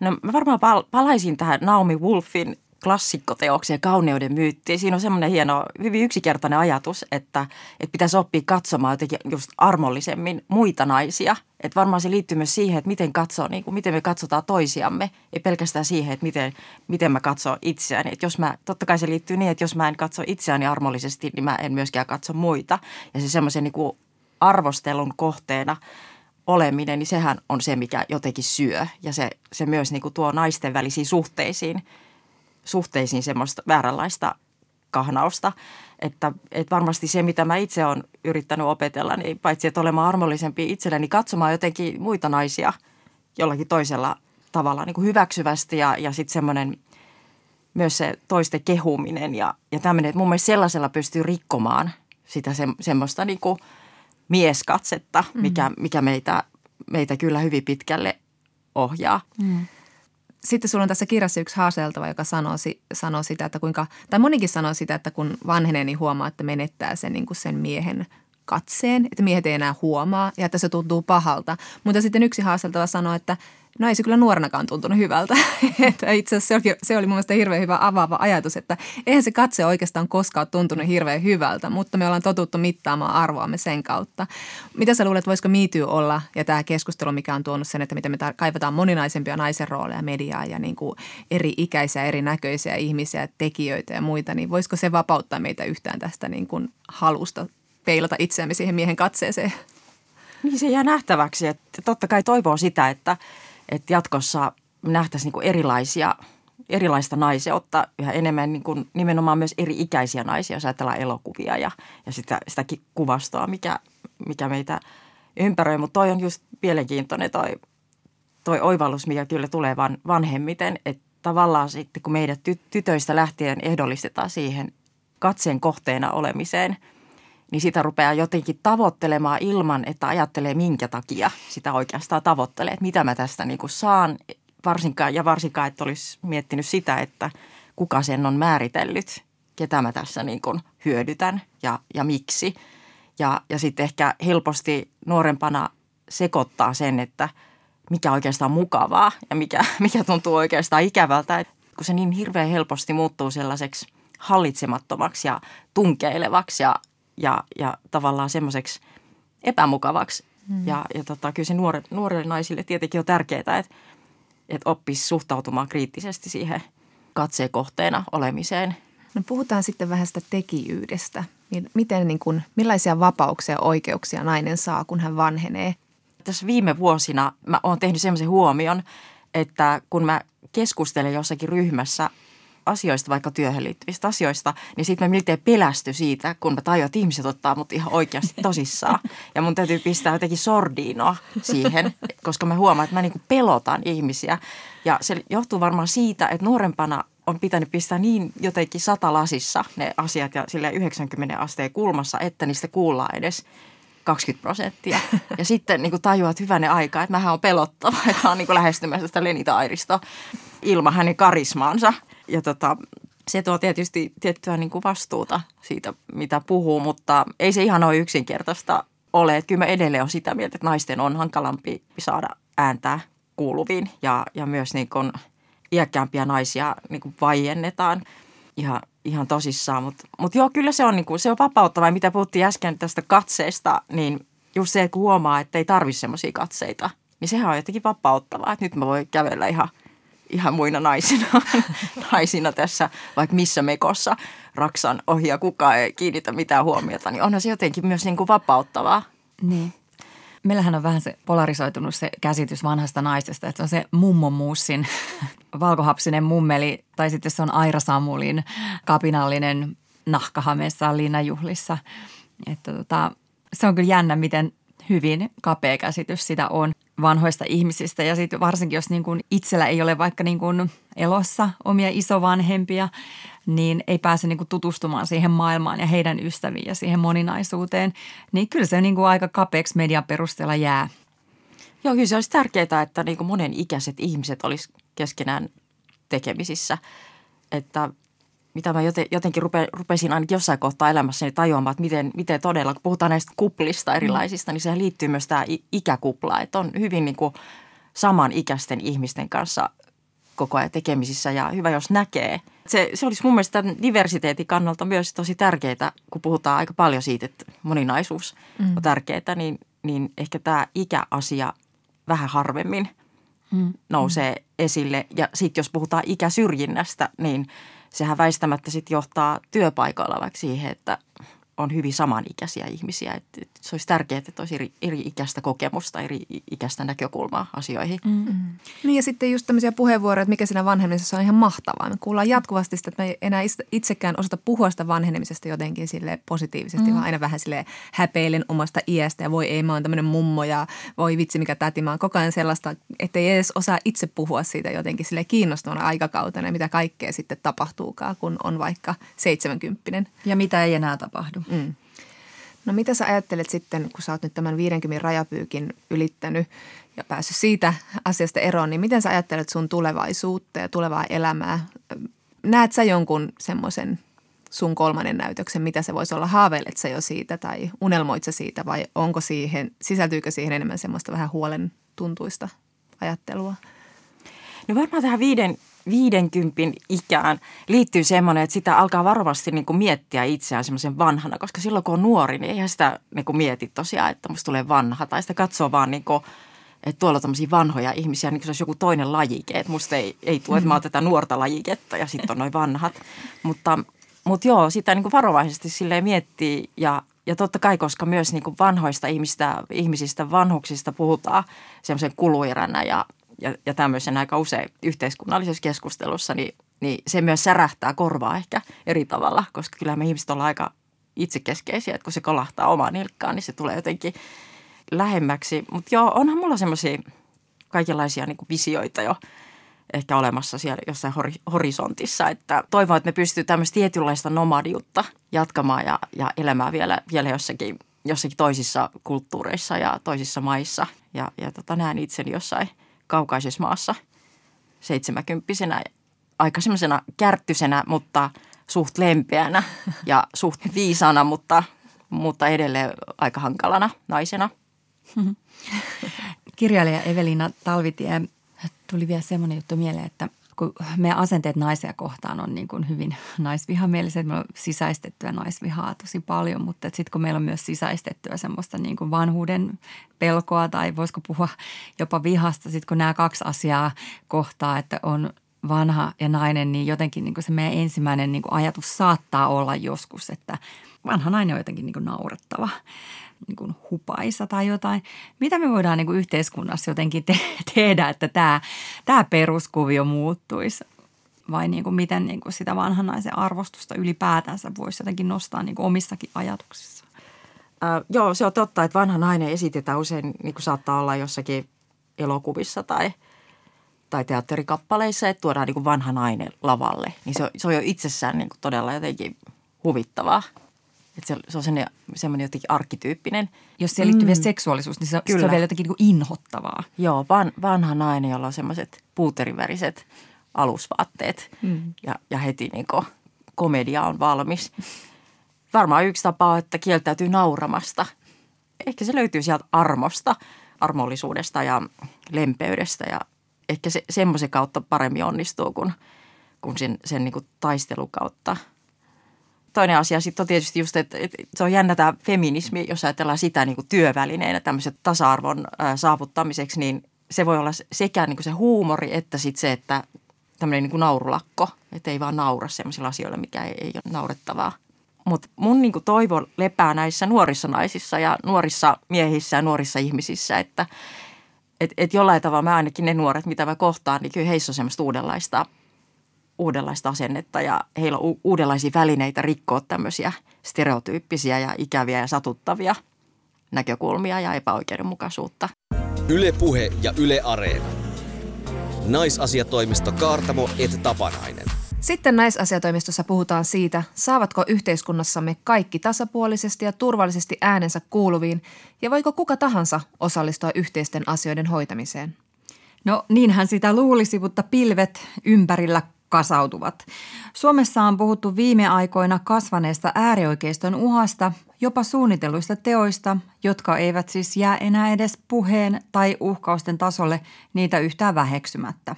No mä varmaan pal- palaisin tähän Naomi Wolfin klassikkoteokseen Kauneuden myytti. Siinä on semmoinen hieno, hyvin yksinkertainen ajatus, että, että pitäisi oppia katsomaan jotenkin just armollisemmin muita naisia. Että varmaan se liittyy myös siihen, että miten, katsoo, niin kuin, miten me katsotaan toisiamme, ei pelkästään siihen, että miten, miten mä katson itseäni. Että jos mä, totta kai se liittyy niin, että jos mä en katso itseäni armollisesti, niin mä en myöskään katso muita. Ja se semmoisen niin arvostelun kohteena – oleminen, niin sehän on se, mikä jotenkin syö. Ja se, se myös niin kuin tuo naisten välisiin suhteisiin, suhteisiin semmoista vääränlaista kahnausta. Että, että varmasti se, mitä mä itse olen yrittänyt opetella, niin paitsi että olemaan armollisempi itselleni, katsomaan jotenkin muita naisia jollakin toisella tavalla niin kuin hyväksyvästi ja, ja sitten semmoinen myös se toisten kehuminen ja, ja tämmöinen, että mun mielestä sellaisella pystyy rikkomaan sitä se, semmoista niin kuin – mieskatsetta, mikä, mm. mikä meitä, meitä kyllä hyvin pitkälle ohjaa. Mm. Sitten sulla on tässä kirjassa yksi haaseltava, joka sanoo, sanoo sitä, että kuinka, tai monikin sanoo sitä, että kun vanhenee, niin huomaa, että menettää sen, niin kuin sen miehen katseen, että miehet ei enää huomaa ja että se tuntuu pahalta. Mutta sitten yksi haaseltava sanoo, että no ei se kyllä nuorenakaan tuntunut hyvältä. että itse asiassa se oli, se oli mun mielestä hirveän hyvä avaava ajatus, että eihän se katse oikeastaan koskaan tuntunut hirveän hyvältä, mutta me ollaan totuttu mittaamaan arvoamme sen kautta. Mitä sä luulet, voisiko miityy olla ja tämä keskustelu, mikä on tuonut sen, että miten me kaivataan moninaisempia naisen rooleja, mediaa ja niin kuin eri ikäisiä, erinäköisiä ihmisiä, tekijöitä ja muita, niin voisiko se vapauttaa meitä yhtään tästä niin kuin halusta peilata itseämme siihen miehen katseeseen? Niin se jää nähtäväksi, että totta kai toivoo sitä, että – että jatkossa nähtäisiin niin kuin erilaisia, erilaista ottaa yhä enemmän niin kuin nimenomaan myös eri ikäisiä naisia, jos ajatellaan elokuvia ja, ja sitä, sitä kuvastoa, mikä, mikä meitä ympäröi. Mutta toi on just mielenkiintoinen toi, toi oivallus, mikä kyllä tulee van, vanhemmiten, että tavallaan sitten kun meidät ty, tytöistä lähtien ehdollistetaan siihen katseen kohteena olemiseen – niin sitä rupeaa jotenkin tavoittelemaan ilman, että ajattelee minkä takia sitä oikeastaan tavoittelee. Että mitä mä tästä niin kuin saan, varsinkaan ja varsinkaan, että olisi miettinyt sitä, että kuka sen on määritellyt, ketä mä tässä niin kuin hyödytän ja, ja miksi. Ja, ja sitten ehkä helposti nuorempana sekoittaa sen, että mikä oikeastaan mukavaa ja mikä, mikä tuntuu oikeastaan ikävältä. Et kun se niin hirveän helposti muuttuu sellaiseksi hallitsemattomaksi ja tunkeilevaksi ja ja, ja tavallaan semmoiseksi epämukavaksi. Mm. Ja, ja tota, kyllä se nuore, nuorille naisille tietenkin on tärkeää, että, että oppisi suhtautumaan kriittisesti siihen katseekohteena olemiseen. No puhutaan sitten vähän sitä tekijyydestä. Miten, niin kuin, millaisia vapauksia ja oikeuksia nainen saa, kun hän vanhenee? Tässä viime vuosina mä oon tehnyt semmoisen huomion, että kun mä keskustelen jossakin ryhmässä asioista, vaikka työhön liittyvistä asioista, niin sitten mä miltei pelästy siitä, kun mä tajuan, että ihmiset ottaa mut ihan oikeasti tosissaan. Ja mun täytyy pistää jotenkin sordiinoa siihen, koska mä huomaan, että mä niinku pelotan ihmisiä. Ja se johtuu varmaan siitä, että nuorempana on pitänyt pistää niin jotenkin satalasissa ne asiat ja sille 90 asteen kulmassa, että niistä kuullaan edes 20 prosenttia. Ja sitten niin kuin tajuaa, että hyvänä aika, että mähän on pelottava, että on niin kuin lähestymässä sitä Lenita Airisto ilman hänen karismaansa ja tota, se tuo tietysti tiettyä niin kuin vastuuta siitä, mitä puhuu, mutta ei se ihan ole yksinkertaista ole. Että kyllä mä edelleen olen sitä mieltä, että naisten on hankalampi saada ääntää kuuluviin ja, ja myös niin kuin iäkkäämpiä naisia niin kuin vaiennetaan ihan, ihan tosissaan. Mutta mut joo, kyllä se on, niin kuin, se on vapauttava. Mitä puhuttiin äsken tästä katseesta, niin just se, kun huomaa, että ei tarvitse semmoisia katseita, niin sehän on jotenkin vapauttavaa. Että nyt mä voin kävellä ihan – ihan muina naisina, naisina tässä vaikka missä mekossa raksan ohi ja kukaan ei kiinnitä mitään huomiota, niin onhan se jotenkin myös niin kuin vapauttavaa. Niin. Meillähän on vähän se polarisoitunut se käsitys vanhasta naisesta, että se on se mummomuussin valkohapsinen mummeli tai sitten se on Aira Samulin kapinallinen nahkahameessa liinajuhlissa. Että tota, se on kyllä jännä, miten hyvin kapea käsitys sitä on vanhoista ihmisistä. Ja sitten varsinkin, jos niin kuin itsellä ei ole vaikka niin kuin elossa omia isovanhempia, niin ei pääse niin kuin tutustumaan siihen maailmaan ja heidän ystäviin ja siihen moninaisuuteen. Niin kyllä se niin kuin aika kapeaksi median perusteella jää. Joo, kyllä se olisi tärkeää, että niin kuin monen ikäiset ihmiset olisi keskenään tekemisissä. Että mitä mä jotenkin rupe, rupesin ainakin jossain kohtaa elämässäni tajuamaan, että miten, miten todella, kun puhutaan näistä kuplista erilaisista, mm. niin sehän liittyy myös tämä ikäkupla. Että on hyvin niin kuin samanikäisten ihmisten kanssa koko ajan tekemisissä ja hyvä, jos näkee. Se, se olisi mun mielestä diversiteetin kannalta myös tosi tärkeää, kun puhutaan aika paljon siitä, että moninaisuus mm. on tärkeää, niin, niin ehkä tämä ikäasia vähän harvemmin mm. nousee mm. esille. Ja sitten jos puhutaan ikäsyrjinnästä, niin – sehän väistämättä sitten johtaa työpaikoilla vaikka siihen, että on hyvin samanikäisiä ihmisiä. Että, että se olisi tärkeää, että olisi eri, eri ikäistä kokemusta, eri ikäistä näkökulmaa asioihin. Mm. Niin ja sitten just tämmöisiä puheenvuoroja, että mikä siinä vanhenemisessa on ihan mahtavaa. Me kuullaan jatkuvasti sitä, että me ei enää itsekään osata puhua sitä vanhenemisesta jotenkin sille positiivisesti, mm. vaan aina vähän sille häpeilen omasta iästä ja voi ei, mä oon tämmöinen mummo ja voi vitsi mikä täti. Mä oon koko ajan sellaista, että ei edes osaa itse puhua siitä jotenkin sille kiinnostavana aikakautena, mitä kaikkea sitten tapahtuukaan, kun on vaikka 70 Ja mitä ei enää tapahdu. Mm. No mitä sä ajattelet sitten, kun sä oot nyt tämän 50 rajapyykin ylittänyt ja päässyt siitä asiasta eroon, niin miten sä ajattelet sun tulevaisuutta ja tulevaa elämää? Näet sä jonkun semmoisen sun kolmannen näytöksen, mitä se voisi olla? Haaveilet sä jo siitä tai unelmoit sä siitä vai onko siihen, sisältyykö siihen enemmän semmoista vähän huolen tuntuista ajattelua? No varmaan tähän viiden, viidenkympin ikään liittyy semmoinen, että sitä alkaa varovasti niin miettiä itseään semmoisen vanhana, koska silloin kun on nuori, niin eihän sitä niin kuin mieti tosiaan, että musta tulee vanha. Tai sitä katsoo vaan niin kuin, että tuolla on tämmöisiä vanhoja ihmisiä, niin kuin se olisi joku toinen lajike, että musta ei, ei tule, että mä oon tätä nuorta lajiketta ja sitten on noin vanhat, mutta, mutta joo, sitä niin kuin varovaisesti silleen miettii. Ja, ja totta kai, koska myös niin kuin vanhoista ihmistä, ihmisistä, vanhuksista puhutaan semmoisen kulueränä ja ja, ja tämmöisen aika usein yhteiskunnallisessa keskustelussa, niin, niin se myös särähtää korvaa ehkä eri tavalla, koska kyllä me ihmiset ollaan aika itsekeskeisiä, että kun se kolahtaa omaan nilkkaan, niin se tulee jotenkin lähemmäksi. Mutta joo, onhan mulla semmoisia kaikenlaisia niin visioita jo ehkä olemassa siellä jossain horisontissa, että toivon, että me pystyy tämmöistä tietynlaista nomadiutta jatkamaan ja, ja elämään vielä, vielä jossakin, jossakin toisissa kulttuureissa ja toisissa maissa. Ja, ja tota, näen itseni jossain – kaukaisessa maassa seitsemäkymppisenä, aika semmoisena kärttysenä, mutta suht lempeänä ja suht viisana, mutta, mutta edelleen aika hankalana naisena. Kirjailija Evelina Talvitie, tuli vielä semmoinen juttu mieleen, että kun meidän asenteet naisia kohtaan on niin kuin hyvin naisvihamieliset, meillä on sisäistettyä naisvihaa tosi paljon, mutta sitten kun meillä on myös sisäistettyä semmoista niin kuin vanhuuden pelkoa tai voisiko puhua jopa vihasta, sitten kun nämä kaksi asiaa kohtaa, että on vanha ja nainen, niin jotenkin niin kuin se meidän ensimmäinen niin kuin ajatus saattaa olla joskus, että vanha nainen on jotenkin niin kuin naurettava niin kuin hupaisa tai jotain. Mitä me voidaan niin kuin yhteiskunnassa jotenkin te- tehdä, että tämä, tämä peruskuvio muuttuisi? Vai niin kuin miten niin kuin sitä vanhan naisen arvostusta ylipäätänsä voisi jotenkin nostaa niin kuin omissakin ajatuksissa? Äh, joo, se on totta, että vanha nainen esitetään usein, niin kuin saattaa olla jossakin elokuvissa tai, tai teatterikappaleissa, että tuodaan niin kuin vanha nainen lavalle. Niin se on, se on jo itsessään niin kuin todella jotenkin huvittavaa. Että se, se on semmoinen, semmoinen jotenkin arkkityyppinen. Jos siellä liittyy mm. vielä seksuaalisuus, niin se, Kyllä. se on vielä jotenkin niin kuin inhottavaa. Joo, van, vanha nainen, jolla on semmoiset puuteriväriset alusvaatteet mm. ja, ja heti niin kuin komedia on valmis. Varmaan yksi tapa on, että kieltäytyy nauramasta. Ehkä se löytyy sieltä armosta, armollisuudesta ja lempeydestä ja ehkä se, semmoisen kautta paremmin onnistuu kuin, kuin sen, sen niin kuin taistelukautta – toinen asia sitten on tietysti just, että, että se on jännä tämä feminismi, jos ajatellaan sitä niin kuin työvälineenä tämmöisen tasa-arvon saavuttamiseksi, niin se voi olla sekä niin kuin se huumori että sitten se, että tämmöinen niin kuin naurulakko, että ei vaan naura semmoisilla asioilla, mikä ei, ei ole naurettavaa. Mutta mun niin kuin toivo lepää näissä nuorissa naisissa ja nuorissa miehissä ja nuorissa ihmisissä, että et, et jollain tavalla mä ainakin ne nuoret, mitä mä kohtaan, niin kyllä heissä on semmoista uudenlaista, uudenlaista asennetta ja heillä on u- uudenlaisia välineitä rikkoa tämmöisiä stereotyyppisiä ja ikäviä ja satuttavia näkökulmia ja epäoikeudenmukaisuutta. Yle Puhe ja Yle Areena. Naisasiatoimisto Kaartamo et Tapanainen. Sitten naisasiatoimistossa puhutaan siitä, saavatko yhteiskunnassamme kaikki tasapuolisesti ja turvallisesti äänensä kuuluviin ja voiko kuka tahansa osallistua yhteisten asioiden hoitamiseen. No niinhän sitä luulisi, mutta pilvet ympärillä kasautuvat. Suomessa on puhuttu viime aikoina kasvaneesta äärioikeiston uhasta, jopa suunnitelluista teoista, jotka eivät siis jää enää edes puheen tai uhkausten tasolle niitä yhtään väheksymättä.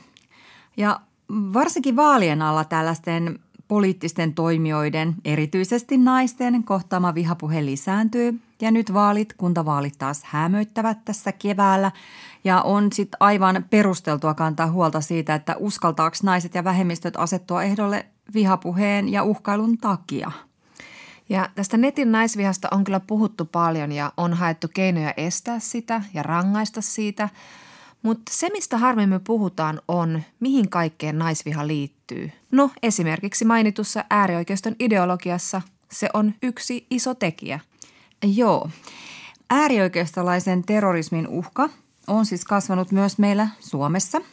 Ja varsinkin vaalien alla tällaisten poliittisten toimijoiden, erityisesti naisten, kohtaama vihapuhe lisääntyy. Ja nyt vaalit, kuntavaalit taas hämöittävät tässä keväällä. Ja on sitten aivan perusteltua kantaa huolta siitä, että uskaltaako naiset ja vähemmistöt asettua ehdolle vihapuheen ja uhkailun takia. Ja tästä netin naisvihasta on kyllä puhuttu paljon ja on haettu keinoja estää sitä ja rangaista siitä – mutta se, mistä harvemmin puhutaan, on, mihin kaikkeen naisviha liittyy. No, esimerkiksi mainitussa äärioikeiston ideologiassa se on yksi iso tekijä. Joo. Äärioikeistolaisen terrorismin uhka on siis kasvanut myös meillä Suomessa –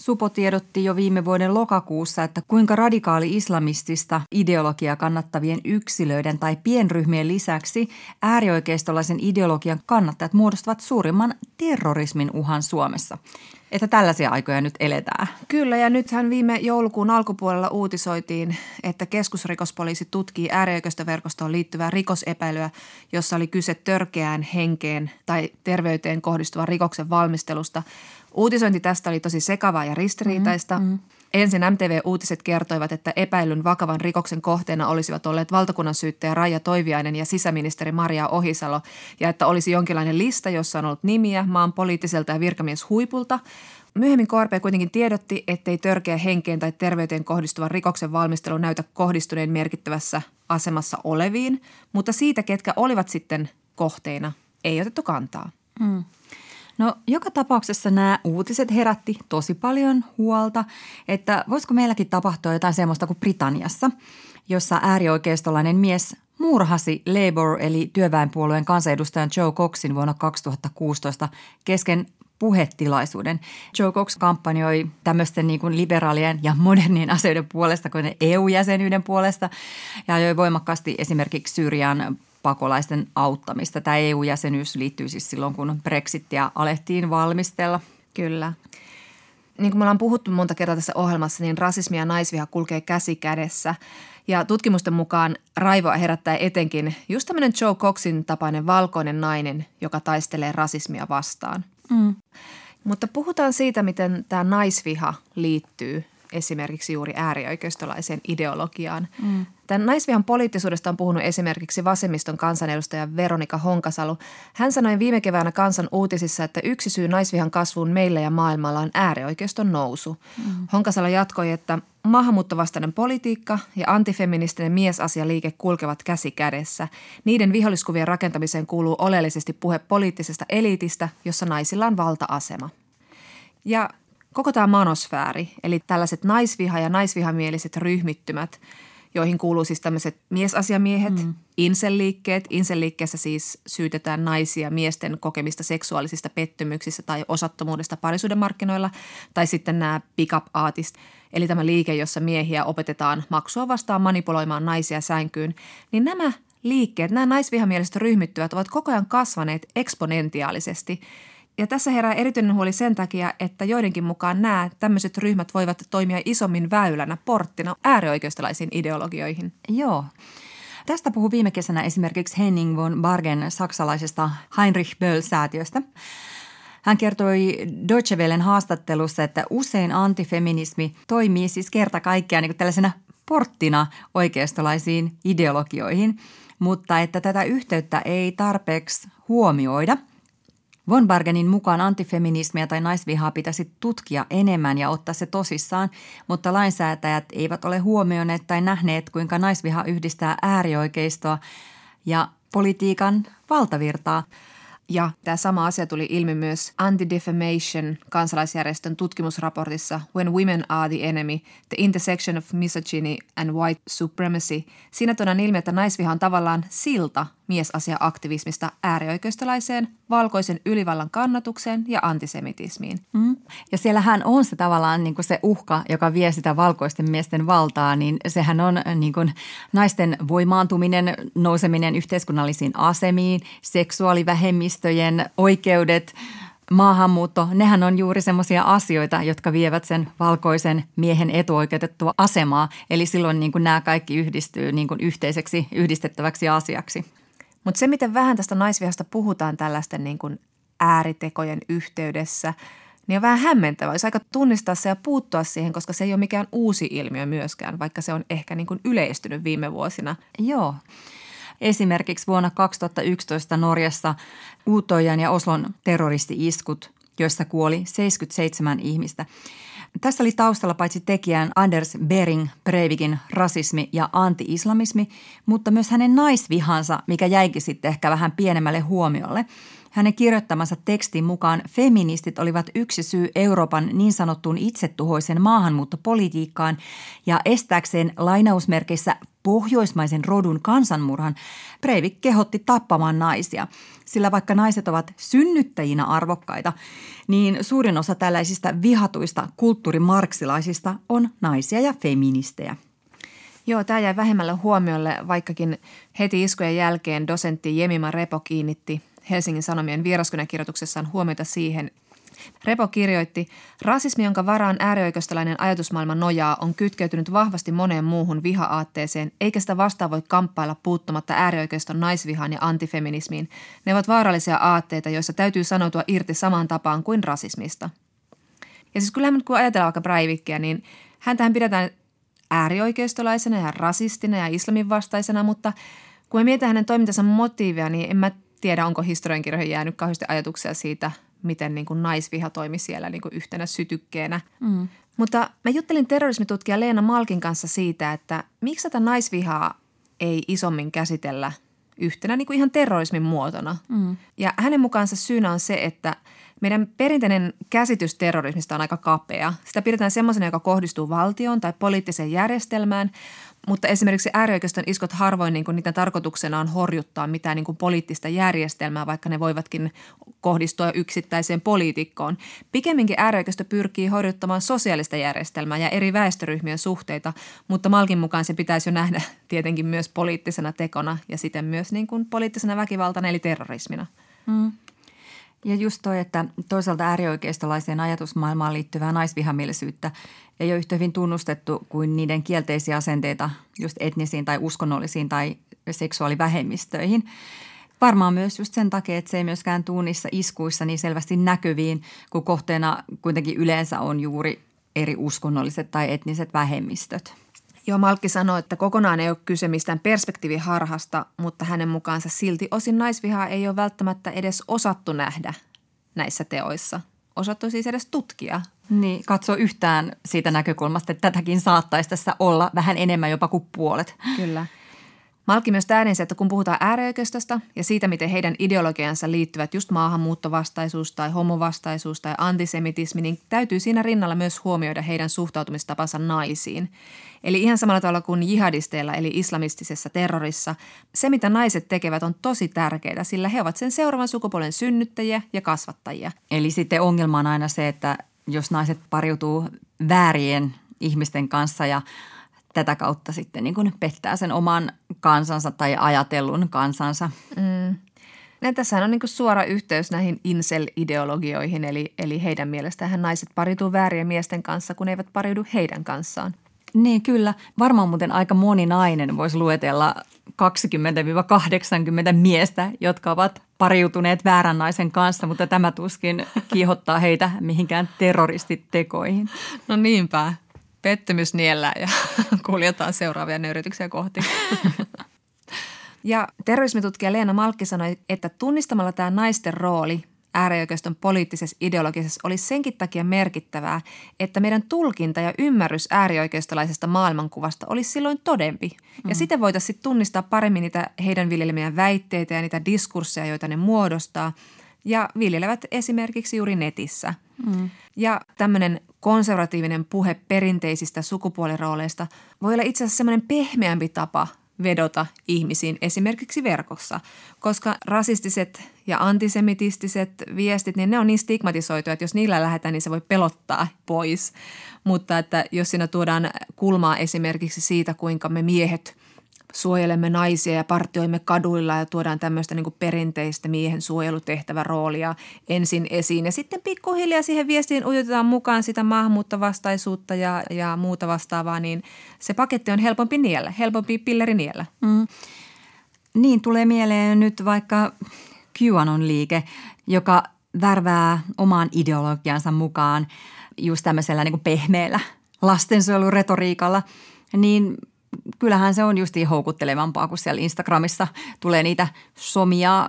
Supo tiedotti jo viime vuoden lokakuussa, että kuinka radikaali islamistista ideologiaa kannattavien yksilöiden tai pienryhmien lisäksi äärioikeistolaisen ideologian kannattajat muodostavat suurimman terrorismin uhan Suomessa. Että tällaisia aikoja nyt eletään. Kyllä ja nythän viime joulukuun alkupuolella uutisoitiin, että keskusrikospoliisi tutkii äärioikeistoverkostoon liittyvää rikosepäilyä, jossa oli kyse törkeään henkeen tai terveyteen kohdistuvan rikoksen valmistelusta – Uutisointi tästä oli tosi sekavaa ja ristiriitaista. Mm-hmm. Ensin MTV-uutiset kertoivat, että epäilyn vakavan rikoksen kohteena olisivat olleet valtakunnan syyttäjä Raija Toiviainen ja sisäministeri Maria Ohisalo ja että olisi jonkinlainen lista, jossa on ollut nimiä maan poliittiselta ja virkamieshuipulta. Myöhemmin KRP kuitenkin tiedotti, ettei törkeä henkeen tai terveyteen kohdistuvan rikoksen valmistelu näytä kohdistuneen merkittävässä asemassa oleviin, mutta siitä, ketkä olivat sitten kohteina, ei otettu kantaa. Mm. No joka tapauksessa nämä uutiset herätti tosi paljon huolta, että voisiko meilläkin tapahtua jotain semmoista kuin Britanniassa, jossa äärioikeistolainen mies murhasi Labour eli työväenpuolueen kansanedustajan Joe Coxin vuonna 2016 kesken puhetilaisuuden. Joe Cox kampanjoi tämmöisten niin kuin liberaalien ja modernien asioiden puolesta kuin EU-jäsenyyden puolesta ja ajoi voimakkaasti esimerkiksi Syyrian pakolaisten auttamista. Tämä EU-jäsenyys liittyy siis silloin, kun Brexitia alettiin valmistella. Kyllä. Niin kuin me ollaan puhuttu monta kertaa tässä ohjelmassa, niin rasismi ja naisviha kulkee käsi kädessä. Ja tutkimusten mukaan raivoa herättää etenkin just tämmöinen Joe Coxin tapainen valkoinen nainen, joka taistelee rasismia vastaan. Mm. Mutta puhutaan siitä, miten tämä naisviha liittyy esimerkiksi juuri äärioikeistolaiseen ideologiaan. Mm. Tämän naisvihan poliittisuudesta on puhunut esimerkiksi vasemmiston kansanedustaja Veronika Honkasalo. Hän sanoi viime keväänä kansan uutisissa, että yksi syy naisvihan kasvuun meillä ja maailmalla on äärioikeiston nousu. Mm. Honkasalo jatkoi, että maahanmuuttovastainen politiikka ja antifeministinen miesasialiike kulkevat käsi kädessä. Niiden viholliskuvien rakentamiseen kuuluu oleellisesti puhe poliittisesta eliitistä, jossa naisilla on valta-asema. Ja koko tämä manosfääri, eli tällaiset naisviha- ja naisvihamieliset ryhmittymät, joihin kuuluu siis tämmöiset miesasiamiehet, mm. inselliikkeet. Inselliikkeessä siis syytetään naisia miesten kokemista seksuaalisista pettymyksistä tai osattomuudesta parisuuden markkinoilla. Tai sitten nämä pick-up artist, eli tämä liike, jossa miehiä opetetaan maksua vastaan manipuloimaan naisia sänkyyn. Niin nämä liikkeet, nämä naisvihamieliset ryhmittyvät ovat koko ajan kasvaneet eksponentiaalisesti – ja tässä herää erityinen huoli sen takia, että joidenkin mukaan nämä tämmöiset ryhmät voivat toimia isommin väylänä, porttina äärioikeistolaisiin ideologioihin. Joo. Tästä puhuu viime kesänä esimerkiksi Henning von Bargen saksalaisesta Heinrich Böll-säätiöstä. Hän kertoi Deutsche Wellen haastattelussa, että usein antifeminismi toimii siis kerta kaikkiaan niin tällaisena porttina oikeistolaisiin ideologioihin, mutta että tätä yhteyttä ei tarpeeksi huomioida – Von Bargenin mukaan antifeminismiä tai naisvihaa pitäisi tutkia enemmän ja ottaa se tosissaan, mutta lainsäätäjät eivät ole huomioineet tai nähneet, kuinka naisviha yhdistää äärioikeistoa ja politiikan valtavirtaa – ja tämä sama asia tuli ilmi myös Anti-Defamation kansalaisjärjestön tutkimusraportissa When Women Are the Enemy, The Intersection of Misogyny and White Supremacy. Siinä tuodaan ilmi, että naisviha on tavallaan silta miesasia-aktivismista äärioikeistolaiseen, valkoisen ylivallan kannatukseen ja antisemitismiin. Mm. Ja siellähän on se tavallaan niin kuin se uhka, joka vie sitä valkoisten miesten valtaa, niin sehän on niin kuin naisten voimaantuminen, nouseminen yhteiskunnallisiin asemiin, seksuaalivähemmistöjen oikeudet – maahanmuutto, nehän on juuri semmoisia asioita, jotka vievät sen valkoisen miehen etuoikeutettua asemaa. Eli silloin niin kuin nämä kaikki yhdistyy niin kuin yhteiseksi, yhdistettäväksi asiaksi. Mutta se, miten vähän tästä naisvihasta puhutaan tällaisten niin kuin ääritekojen yhteydessä, niin on vähän hämmentävää. Olisi aika tunnistaa se ja puuttua siihen, koska se ei ole mikään uusi ilmiö myöskään, vaikka se on ehkä niin kuin yleistynyt viime vuosina. Joo. Esimerkiksi vuonna 2011 Norjassa Uutojan ja Oslon terroristi-iskut, joissa kuoli 77 ihmistä. Tässä oli taustalla paitsi tekijän Anders Bering Breivikin rasismi ja anti-islamismi, mutta myös hänen naisvihansa, mikä jäikin sitten ehkä vähän pienemmälle huomiolle – hänen kirjoittamansa tekstin mukaan feministit olivat yksi syy Euroopan niin sanottuun itsetuhoisen maahanmuuttopolitiikkaan ja estääkseen lainausmerkeissä pohjoismaisen rodun kansanmurhan Breivik kehotti tappamaan naisia. Sillä vaikka naiset ovat synnyttäjinä arvokkaita, niin suurin osa tällaisista vihatuista kulttuurimarksilaisista on naisia ja feministejä. Joo, tämä jäi vähemmälle huomiolle, vaikkakin heti iskujen jälkeen dosentti Jemima Repo kiinnitti Helsingin Sanomien vieraskonekirjoituksessaan huomiota siihen, Repo kirjoitti, rasismi, jonka varaan äärioikeistolainen ajatusmaailma nojaa, on kytkeytynyt vahvasti moneen muuhun viha-aatteeseen, eikä sitä vastaan voi kamppailla puuttumatta äärioikeiston naisvihaan ja antifeminismiin. Ne ovat vaarallisia aatteita, joissa täytyy sanoutua irti samaan tapaan kuin rasismista. Ja siis kyllähän kun ajatellaan vaikka Breivikkiä, niin häntähän pidetään äärioikeistolaisena ja rasistina ja islamin vastaisena, mutta kun me mietitään hänen toimintansa motiivia, niin en mä tiedä, onko historiankirjoihin jäänyt kauheasti ajatuksia siitä, miten niin kuin naisviha toimi siellä niin kuin yhtenä sytykkeenä. Mm. Mutta mä juttelin terrorismitutkija Leena Malkin kanssa siitä, että miksi tätä naisvihaa ei isommin käsitellä yhtenä niin kuin ihan terrorismin muotona. Mm. Ja hänen mukaansa syynä on se, että meidän perinteinen käsitys terrorismista on aika kapea. Sitä pidetään semmoisena, joka kohdistuu valtioon tai poliittiseen järjestelmään – mutta esimerkiksi äärioikeiston iskot harvoin niin kuin niiden tarkoituksena on horjuttaa mitään niin kuin poliittista järjestelmää, vaikka ne voivatkin kohdistua yksittäiseen poliitikkoon. Pikemminkin äärioikeisto pyrkii horjuttamaan sosiaalista järjestelmää ja eri väestöryhmien suhteita, mutta Malkin mukaan se pitäisi jo nähdä tietenkin myös poliittisena tekona ja siten myös niin kuin poliittisena väkivaltana eli terrorismina. Mm. Ja just toi, että toisaalta äärioikeistolaiseen ajatusmaailmaan liittyvää naisvihamielisyyttä ei ole yhtä hyvin tunnustettu kuin niiden kielteisiä asenteita just etnisiin tai uskonnollisiin tai seksuaalivähemmistöihin. Varmaan myös just sen takia, että se ei myöskään tuu niissä iskuissa niin selvästi näkyviin, kun kohteena kuitenkin yleensä on juuri eri uskonnolliset tai etniset vähemmistöt. Joo, Malkki sanoi, että kokonaan ei ole kyse mistään perspektiiviharhasta, mutta hänen mukaansa silti osin naisvihaa ei ole välttämättä edes osattu nähdä näissä teoissa. Osattu siis edes tutkia. Niin, katso yhtään siitä näkökulmasta, että tätäkin saattaisi tässä olla vähän enemmän jopa kuin puolet. Kyllä. Malki myös täydensi, että kun puhutaan äärioikeistosta ja siitä, miten heidän ideologiansa liittyvät just maahanmuuttovastaisuus tai homovastaisuus tai antisemitismi, niin täytyy siinä rinnalla myös huomioida heidän suhtautumistapansa naisiin. Eli ihan samalla tavalla kuin jihadisteilla eli islamistisessa terrorissa, se mitä naiset tekevät on tosi tärkeää, sillä he ovat sen seuraavan sukupolven synnyttäjiä ja kasvattajia. Eli sitten ongelma on aina se, että jos naiset pariutuu väärien ihmisten kanssa ja tätä kautta sitten niin kuin pettää sen oman kansansa tai ajatellun kansansa. Mm. Ja tässä on niin kuin suora yhteys näihin incel-ideologioihin, eli, eli heidän mielestään naiset pariutuu väärien miesten kanssa, kun eivät pariudu heidän kanssaan. Niin kyllä. Varmaan muuten aika moni nainen voisi luetella 20-80 miestä, jotka ovat pariutuneet väärän naisen kanssa, mutta tämä tuskin kiihottaa heitä mihinkään terroristitekoihin. No niinpä pettymys niellä ja kuljetaan seuraavia nöyrytyksiä kohti. Ja terrorismitutkija Leena Malkki sanoi, että tunnistamalla tämä naisten rooli äärioikeiston poliittisessa ideologisessa olisi senkin takia merkittävää, että meidän tulkinta ja ymmärrys äärioikeistolaisesta maailmankuvasta olisi silloin todempi. Mm. Ja sitten voitaisiin tunnistaa paremmin niitä heidän viljelemiä väitteitä ja niitä diskursseja, joita ne muodostaa ja viljelevät esimerkiksi juuri netissä. Mm. Ja tämmöinen konservatiivinen puhe perinteisistä sukupuolirooleista voi olla itse asiassa semmoinen pehmeämpi tapa vedota ihmisiin esimerkiksi verkossa, koska rasistiset ja antisemitistiset viestit, niin ne on niin stigmatisoituja, että jos niillä lähdetään, niin se voi pelottaa pois. Mutta että jos siinä tuodaan kulmaa esimerkiksi siitä, kuinka me miehet suojelemme naisia ja partioimme kaduilla ja tuodaan tämmöistä niin perinteistä miehen suojelutehtävä roolia ensin esiin. Ja sitten pikkuhiljaa siihen viestiin ujutetaan mukaan sitä maahanmuuttovastaisuutta ja, ja muuta vastaavaa, niin se paketti on helpompi niellä, helpompi pilleri niellä. Mm. Niin tulee mieleen nyt vaikka QAnon liike, joka värvää omaan ideologiansa mukaan just tämmöisellä niin pehmeällä lastensuojeluretoriikalla, niin kyllähän se on justiin houkuttelevampaa, kun siellä Instagramissa tulee niitä somia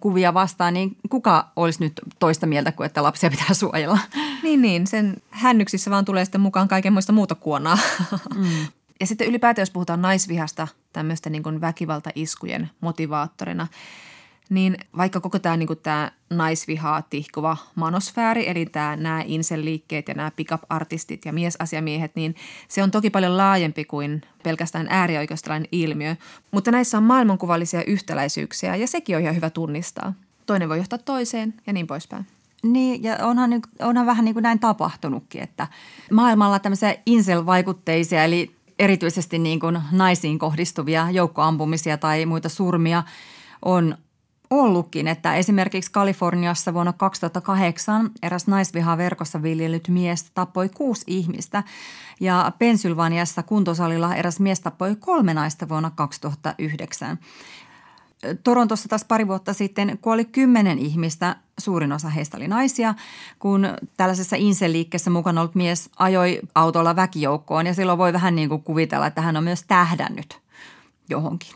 kuvia vastaan, niin kuka olisi nyt toista mieltä kuin, että lapsia pitää suojella? Niin, niin. Sen hännyksissä vaan tulee sitten mukaan kaikenmoista muuta kuonaa. Mm. Ja sitten ylipäätään, jos puhutaan naisvihasta tämmöistä niin väkivaltaiskujen motivaattorina – niin vaikka koko tämä, niin tämä naisvihaa tihkuva manosfääri, eli tämä, nämä inselliikkeet ja nämä pickup-artistit ja miesasiamiehet, niin se on toki paljon laajempi kuin pelkästään äärioikeistolainen ilmiö. Mutta näissä on maailmankuvallisia yhtäläisyyksiä ja sekin on ihan hyvä tunnistaa. Toinen voi johtaa toiseen ja niin poispäin. Niin, ja onhan, onhan vähän niin kuin näin tapahtunutkin, että maailmalla tämmöisiä insel-vaikutteisia, eli erityisesti niin kuin naisiin kohdistuvia joukkoampumisia tai muita surmia on ollutkin, että esimerkiksi Kaliforniassa vuonna 2008 eräs naisvihaa verkossa viljellyt mies tappoi kuusi ihmistä ja Pensylvaniassa kuntosalilla eräs mies tappoi kolme naista vuonna 2009. Torontossa taas pari vuotta sitten kuoli kymmenen ihmistä, suurin osa heistä oli naisia, kun tällaisessa inseliikkeessä mukana ollut mies ajoi autolla väkijoukkoon ja silloin voi vähän niin kuin kuvitella, että hän on myös tähdännyt johonkin.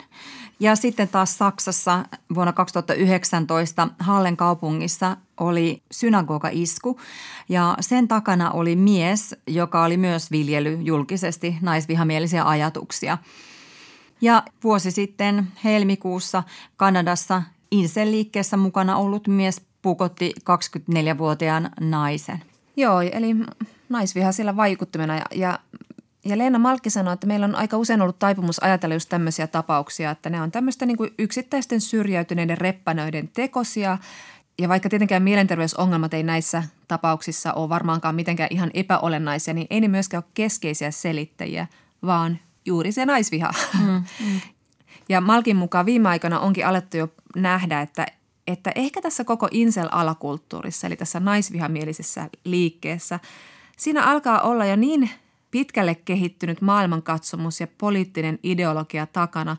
Ja sitten taas Saksassa vuonna 2019 Hallen kaupungissa oli synagoga-isku ja sen takana oli mies, joka oli myös viljely julkisesti naisvihamielisiä ajatuksia. Ja vuosi sitten helmikuussa Kanadassa Insel-liikkeessä mukana ollut mies pukotti 24-vuotiaan naisen. Joo, eli naisviha sillä vaikuttimena ja, ja ja Leena Malkki sanoi, että meillä on aika usein ollut taipumus ajatella just tämmöisiä tapauksia, että ne on tämmöistä niin kuin yksittäisten syrjäytyneiden reppänöiden tekosia. Ja vaikka tietenkään mielenterveysongelmat ei näissä tapauksissa ole varmaankaan mitenkään ihan epäolennaisia, niin ei ne myöskään ole keskeisiä selittäjiä, vaan juuri se naisviha. Mm, mm. Ja Malkin mukaan viime aikoina onkin alettu jo nähdä, että, että ehkä tässä koko insel-alakulttuurissa, eli tässä naisvihamielisessä liikkeessä, siinä alkaa olla jo niin – pitkälle kehittynyt maailmankatsomus ja poliittinen ideologia takana,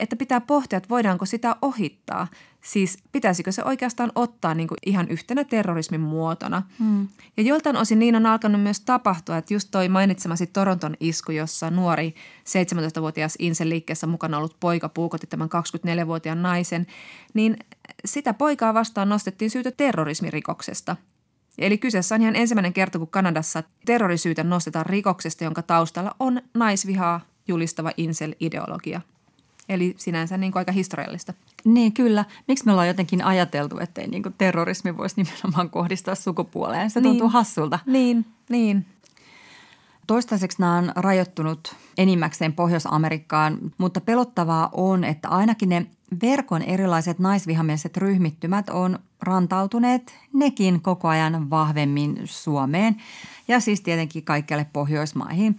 että pitää pohtia, että voidaanko sitä ohittaa. Siis pitäisikö se oikeastaan ottaa niin kuin ihan yhtenä terrorismin muotona. Hmm. Ja joltain osin niin on alkanut myös tapahtua, että just toi mainitsemasi Toronton isku, jossa nuori 17-vuotias Insel-liikkeessä mukana ollut poika puukotti tämän 24-vuotiaan naisen, niin sitä poikaa vastaan nostettiin syytä terrorismirikoksesta – Eli kyseessä on ihan ensimmäinen kerta, kun Kanadassa terrorisyytä nostetaan rikoksesta, jonka taustalla on naisvihaa julistava incel-ideologia. Eli sinänsä niin kuin aika historiallista. Niin kyllä. Miksi me ollaan jotenkin ajateltu, että ei niin kuin terrorismi voisi nimenomaan kohdistaa sukupuoleen? Se tuntuu niin. hassulta. Niin, niin. Toistaiseksi nämä on rajoittunut enimmäkseen Pohjois-Amerikkaan, mutta pelottavaa on, että ainakin ne verkon erilaiset naisvihamieliset ryhmittymät on rantautuneet nekin koko ajan vahvemmin Suomeen ja siis tietenkin kaikkialle Pohjoismaihin.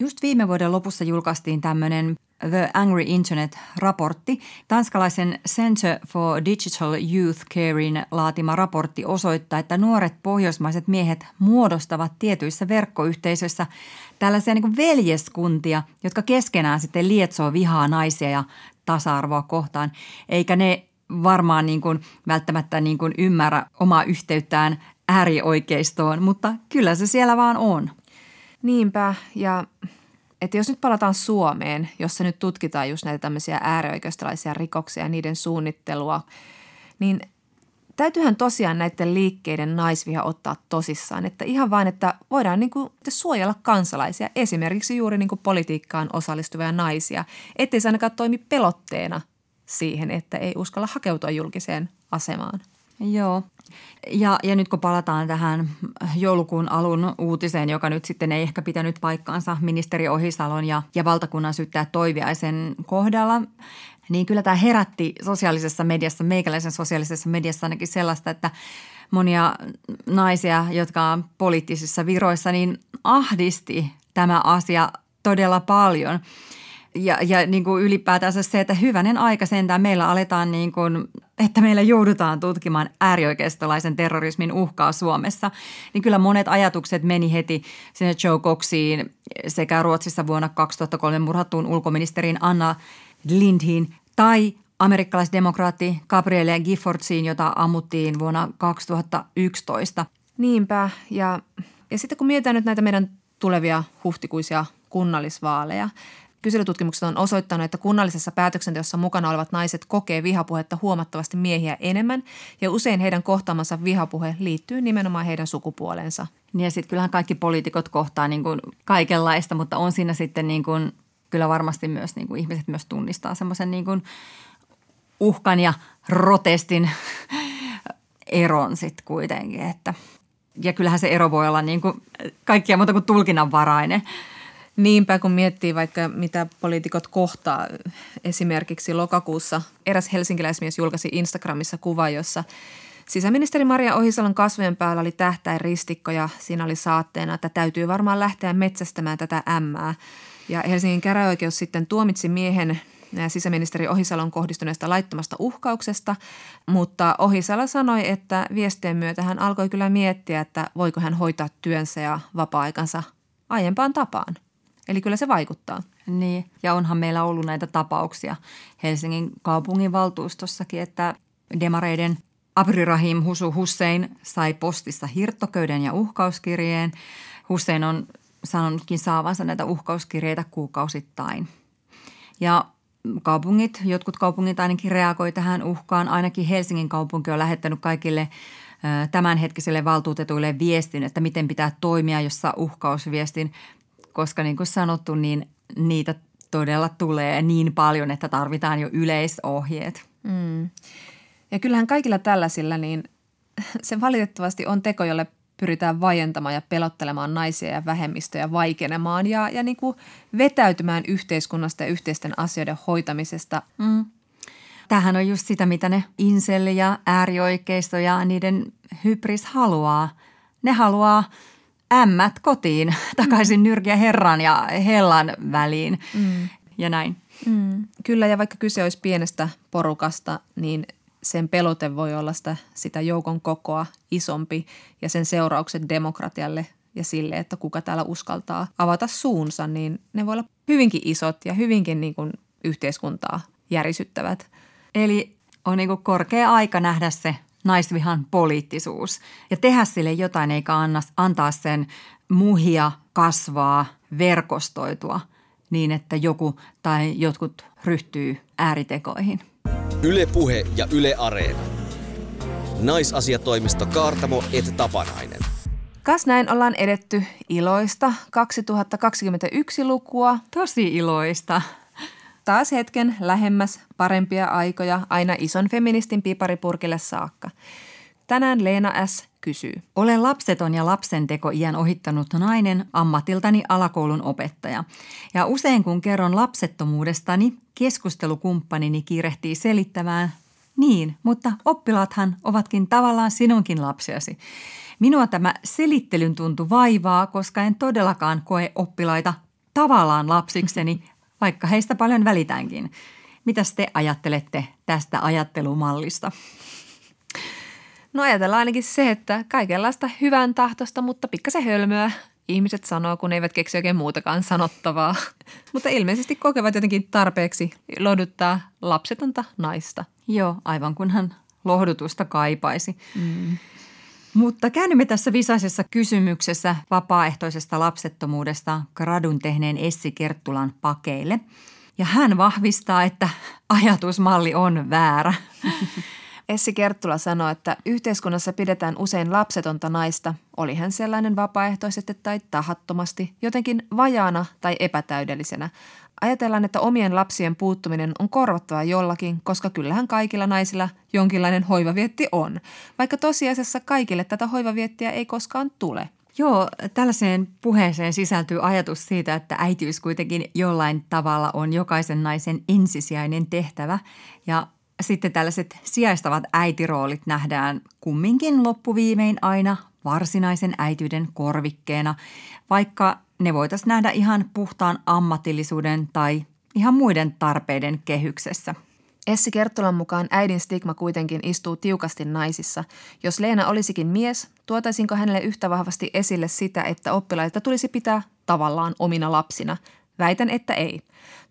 Just viime vuoden lopussa julkaistiin tämmöinen The Angry Internet-raportti. Tanskalaisen Center for Digital Youth Carein laatima raportti osoittaa, että nuoret pohjoismaiset miehet muodostavat tietyissä verkkoyhteisöissä tällaisia niin veljeskuntia, jotka keskenään sitten lietsoo vihaa naisia ja tasa-arvoa kohtaan, eikä ne varmaan niin kuin välttämättä niin kuin ymmärrä omaa yhteyttään äärioikeistoon, mutta kyllä se siellä vaan on. Niinpä, ja että jos nyt palataan Suomeen, jossa nyt tutkitaan just näitä tämmöisiä äärioikeistolaisia rikoksia ja niiden suunnittelua, niin täytyyhän tosiaan näiden liikkeiden naisviha ottaa tosissaan, että ihan vain, että voidaan niin kuin suojella kansalaisia, esimerkiksi juuri niin kuin politiikkaan osallistuvia naisia, ettei se ainakaan toimi pelotteena siihen, että ei uskalla hakeutua julkiseen asemaan. Joo. Ja, ja nyt kun palataan tähän joulukuun alun uutiseen, joka nyt sitten ei ehkä pitänyt paikkaansa ministeri Ohisalon ja, ja valtakunnan syyttäjä Toiviaisen kohdalla, niin kyllä tämä herätti sosiaalisessa mediassa, meikäläisen sosiaalisessa mediassa ainakin sellaista, että monia naisia, jotka on poliittisissa viroissa, niin ahdisti tämä asia todella paljon. Ja, ja niin kuin ylipäätänsä se, että hyvänen aika sentään meillä aletaan niin kuin, että meillä joudutaan tutkimaan äärioikeistolaisen terrorismin uhkaa Suomessa, niin kyllä monet ajatukset meni heti sinne Joe Coxiin sekä Ruotsissa vuonna 2003 murhattuun ulkoministeriin Anna Lindhin tai amerikkalaisdemokraatti Gabrielle Giffordsiin, jota ammuttiin vuonna 2011. Niinpä. Ja, ja sitten kun mietitään nyt näitä meidän tulevia huhtikuisia kunnallisvaaleja, Kyselytutkimukset on osoittanut, että kunnallisessa päätöksenteossa mukana olevat naiset kokee vihapuhetta huomattavasti miehiä enemmän ja usein heidän kohtaamansa vihapuhe liittyy nimenomaan heidän sukupuoleensa. Niin ja sitten kyllähän kaikki poliitikot kohtaa niin kuin kaikenlaista, mutta on siinä sitten niin kuin, kyllä varmasti myös niin kuin ihmiset myös tunnistaa semmoisen niin kuin uhkan ja protestin eron sitten kuitenkin, että ja kyllähän se ero voi olla niin kuin kaikkia muuta kuin tulkinnanvarainen. Niinpä, kun miettii vaikka mitä poliitikot kohtaa. Esimerkiksi lokakuussa eräs helsinkiläismies julkaisi Instagramissa kuva, jossa sisäministeri Maria Ohisalon kasvojen päällä oli tähtäin ristikko ja siinä oli saatteena, että täytyy varmaan lähteä metsästämään tätä ämmää. Ja Helsingin käräoikeus sitten tuomitsi miehen sisäministeri Ohisalon kohdistuneesta laittomasta uhkauksesta, mutta Ohisalo sanoi, että viestien myötä hän alkoi kyllä miettiä, että voiko hän hoitaa työnsä ja vapaa-aikansa aiempaan tapaan. Eli kyllä se vaikuttaa. Niin, ja onhan meillä ollut näitä tapauksia Helsingin kaupungin valtuustossakin, että demareiden Abrirahim Husu Hussein sai postissa hirttoköyden ja uhkauskirjeen. Hussein on sanonutkin saavansa näitä uhkauskirjeitä kuukausittain. Ja kaupungit, jotkut kaupungit ainakin reagoi tähän uhkaan. Ainakin Helsingin kaupunki on lähettänyt kaikille tämänhetkisille valtuutetuille viestin, että miten pitää toimia, jossa uhkausviestin koska niin kuin sanottu, niin niitä todella tulee niin paljon, että tarvitaan jo yleisohjeet. Mm. Ja kyllähän kaikilla tällaisilla, niin se valitettavasti on teko, jolle pyritään vajentamaan ja pelottelemaan naisia ja vähemmistöjä vaikenemaan ja, ja niin kuin vetäytymään yhteiskunnasta ja yhteisten asioiden hoitamisesta. Mm. Tämähän on just sitä, mitä ne insel ja äärioikeisto ja niiden hybris haluaa. Ne haluaa ämmät kotiin, takaisin nyrkiä herran ja hellan väliin mm. ja näin. Mm. Kyllä ja vaikka kyse olisi pienestä porukasta, niin sen pelote voi olla sitä, sitä joukon kokoa isompi ja sen seuraukset demokratialle ja sille, että kuka täällä uskaltaa avata suunsa, niin ne voi olla hyvinkin isot ja hyvinkin niin kuin yhteiskuntaa järisyttävät. Eli on niin kuin korkea aika nähdä se naisvihan poliittisuus ja tehdä sille jotain eikä anna, antaa sen muhia, kasvaa, verkostoitua niin, että joku tai jotkut ryhtyy ääritekoihin. Ylepuhe ja Yle Areena. Naisasiatoimisto Kaartamo et Tapanainen. Kas näin ollaan edetty iloista 2021-lukua. Tosi iloista taas hetken lähemmäs parempia aikoja aina ison feministin piparipurkille saakka. Tänään Leena S. kysyy. Olen lapseton ja lapsenteko iän ohittanut nainen, ammatiltani alakoulun opettaja. Ja usein kun kerron lapsettomuudestani, keskustelukumppanini kiirehtii selittämään, niin, mutta oppilaathan ovatkin tavallaan sinunkin lapsiasi. Minua tämä selittelyn tuntu vaivaa, koska en todellakaan koe oppilaita tavallaan lapsikseni, vaikka heistä paljon välitänkin. Mitä te ajattelette tästä ajattelumallista? No ajatellaan ainakin se, että kaikenlaista hyvän tahtosta, mutta pikkasen hölmöä ihmiset sanoo, kun eivät keksi oikein muutakaan sanottavaa. mutta ilmeisesti kokevat jotenkin tarpeeksi lohduttaa lapsetonta naista. Joo, aivan kunhan lohdutusta kaipaisi. Mm. Mutta käännymme tässä visaisessa kysymyksessä vapaaehtoisesta lapsettomuudesta gradun tehneen Essi Kerttulan pakeille. Ja hän vahvistaa, että ajatusmalli on väärä. Essi Kerttula sanoi, että yhteiskunnassa pidetään usein lapsetonta naista, oli hän sellainen vapaaehtoisesti tai tahattomasti, jotenkin vajaana tai epätäydellisenä. Ajatellaan, että omien lapsien puuttuminen on korvattava jollakin, koska kyllähän kaikilla naisilla jonkinlainen hoivavietti on, vaikka tosiasiassa kaikille tätä hoivaviettiä ei koskaan tule. Joo, tällaiseen puheeseen sisältyy ajatus siitä, että äitiys kuitenkin jollain tavalla on jokaisen naisen ensisijainen tehtävä. Ja sitten tällaiset sijaistavat äitiroolit nähdään kumminkin loppuviimein aina varsinaisen äityyden korvikkeena, vaikka ne voitaisiin nähdä ihan puhtaan ammatillisuuden tai ihan muiden tarpeiden kehyksessä – Essi Kerttolan mukaan äidin stigma kuitenkin istuu tiukasti naisissa. Jos Leena olisikin mies, tuotaisinko hänelle yhtä vahvasti esille sitä, että oppilaita tulisi pitää tavallaan omina lapsina? Väitän, että ei.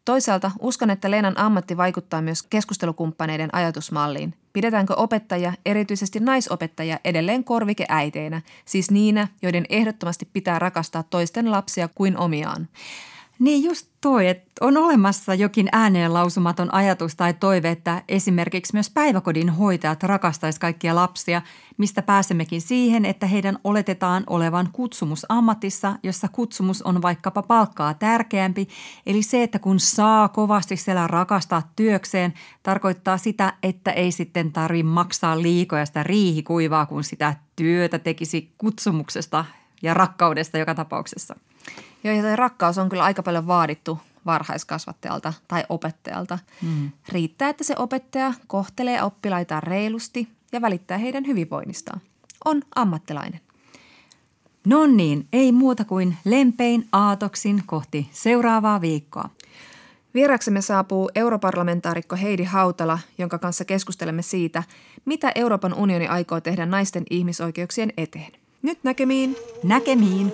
Toisaalta uskon, että Leenan ammatti vaikuttaa myös keskustelukumppaneiden ajatusmalliin. Pidetäänkö opettajia, erityisesti naisopettajia, edelleen korvikeäiteinä, siis niinä, joiden ehdottomasti pitää rakastaa toisten lapsia kuin omiaan? Niin just toi, että on olemassa jokin ääneen lausumaton ajatus tai toive, että esimerkiksi myös päiväkodin hoitajat rakastaisi kaikkia lapsia, mistä pääsemmekin siihen, että heidän oletetaan olevan kutsumusammatissa, jossa kutsumus on vaikkapa palkkaa tärkeämpi. Eli se, että kun saa kovasti siellä rakastaa työkseen, tarkoittaa sitä, että ei sitten tarvi maksaa liikoja sitä riihikuivaa, kun sitä työtä tekisi kutsumuksesta ja rakkaudesta joka tapauksessa. Joo, ja rakkaus on kyllä aika paljon vaadittu varhaiskasvattajalta tai opettajalta. Mm. Riittää, että se opettaja kohtelee oppilaitaan reilusti ja välittää heidän hyvinvoinnistaan. On ammattilainen. No niin, ei muuta kuin lempein aatoksin kohti seuraavaa viikkoa. Vieraksemme saapuu europarlamentaarikko Heidi Hautala, jonka kanssa keskustelemme siitä, mitä Euroopan unioni aikoo tehdä naisten ihmisoikeuksien eteen. Nyt näkemiin. Näkemiin.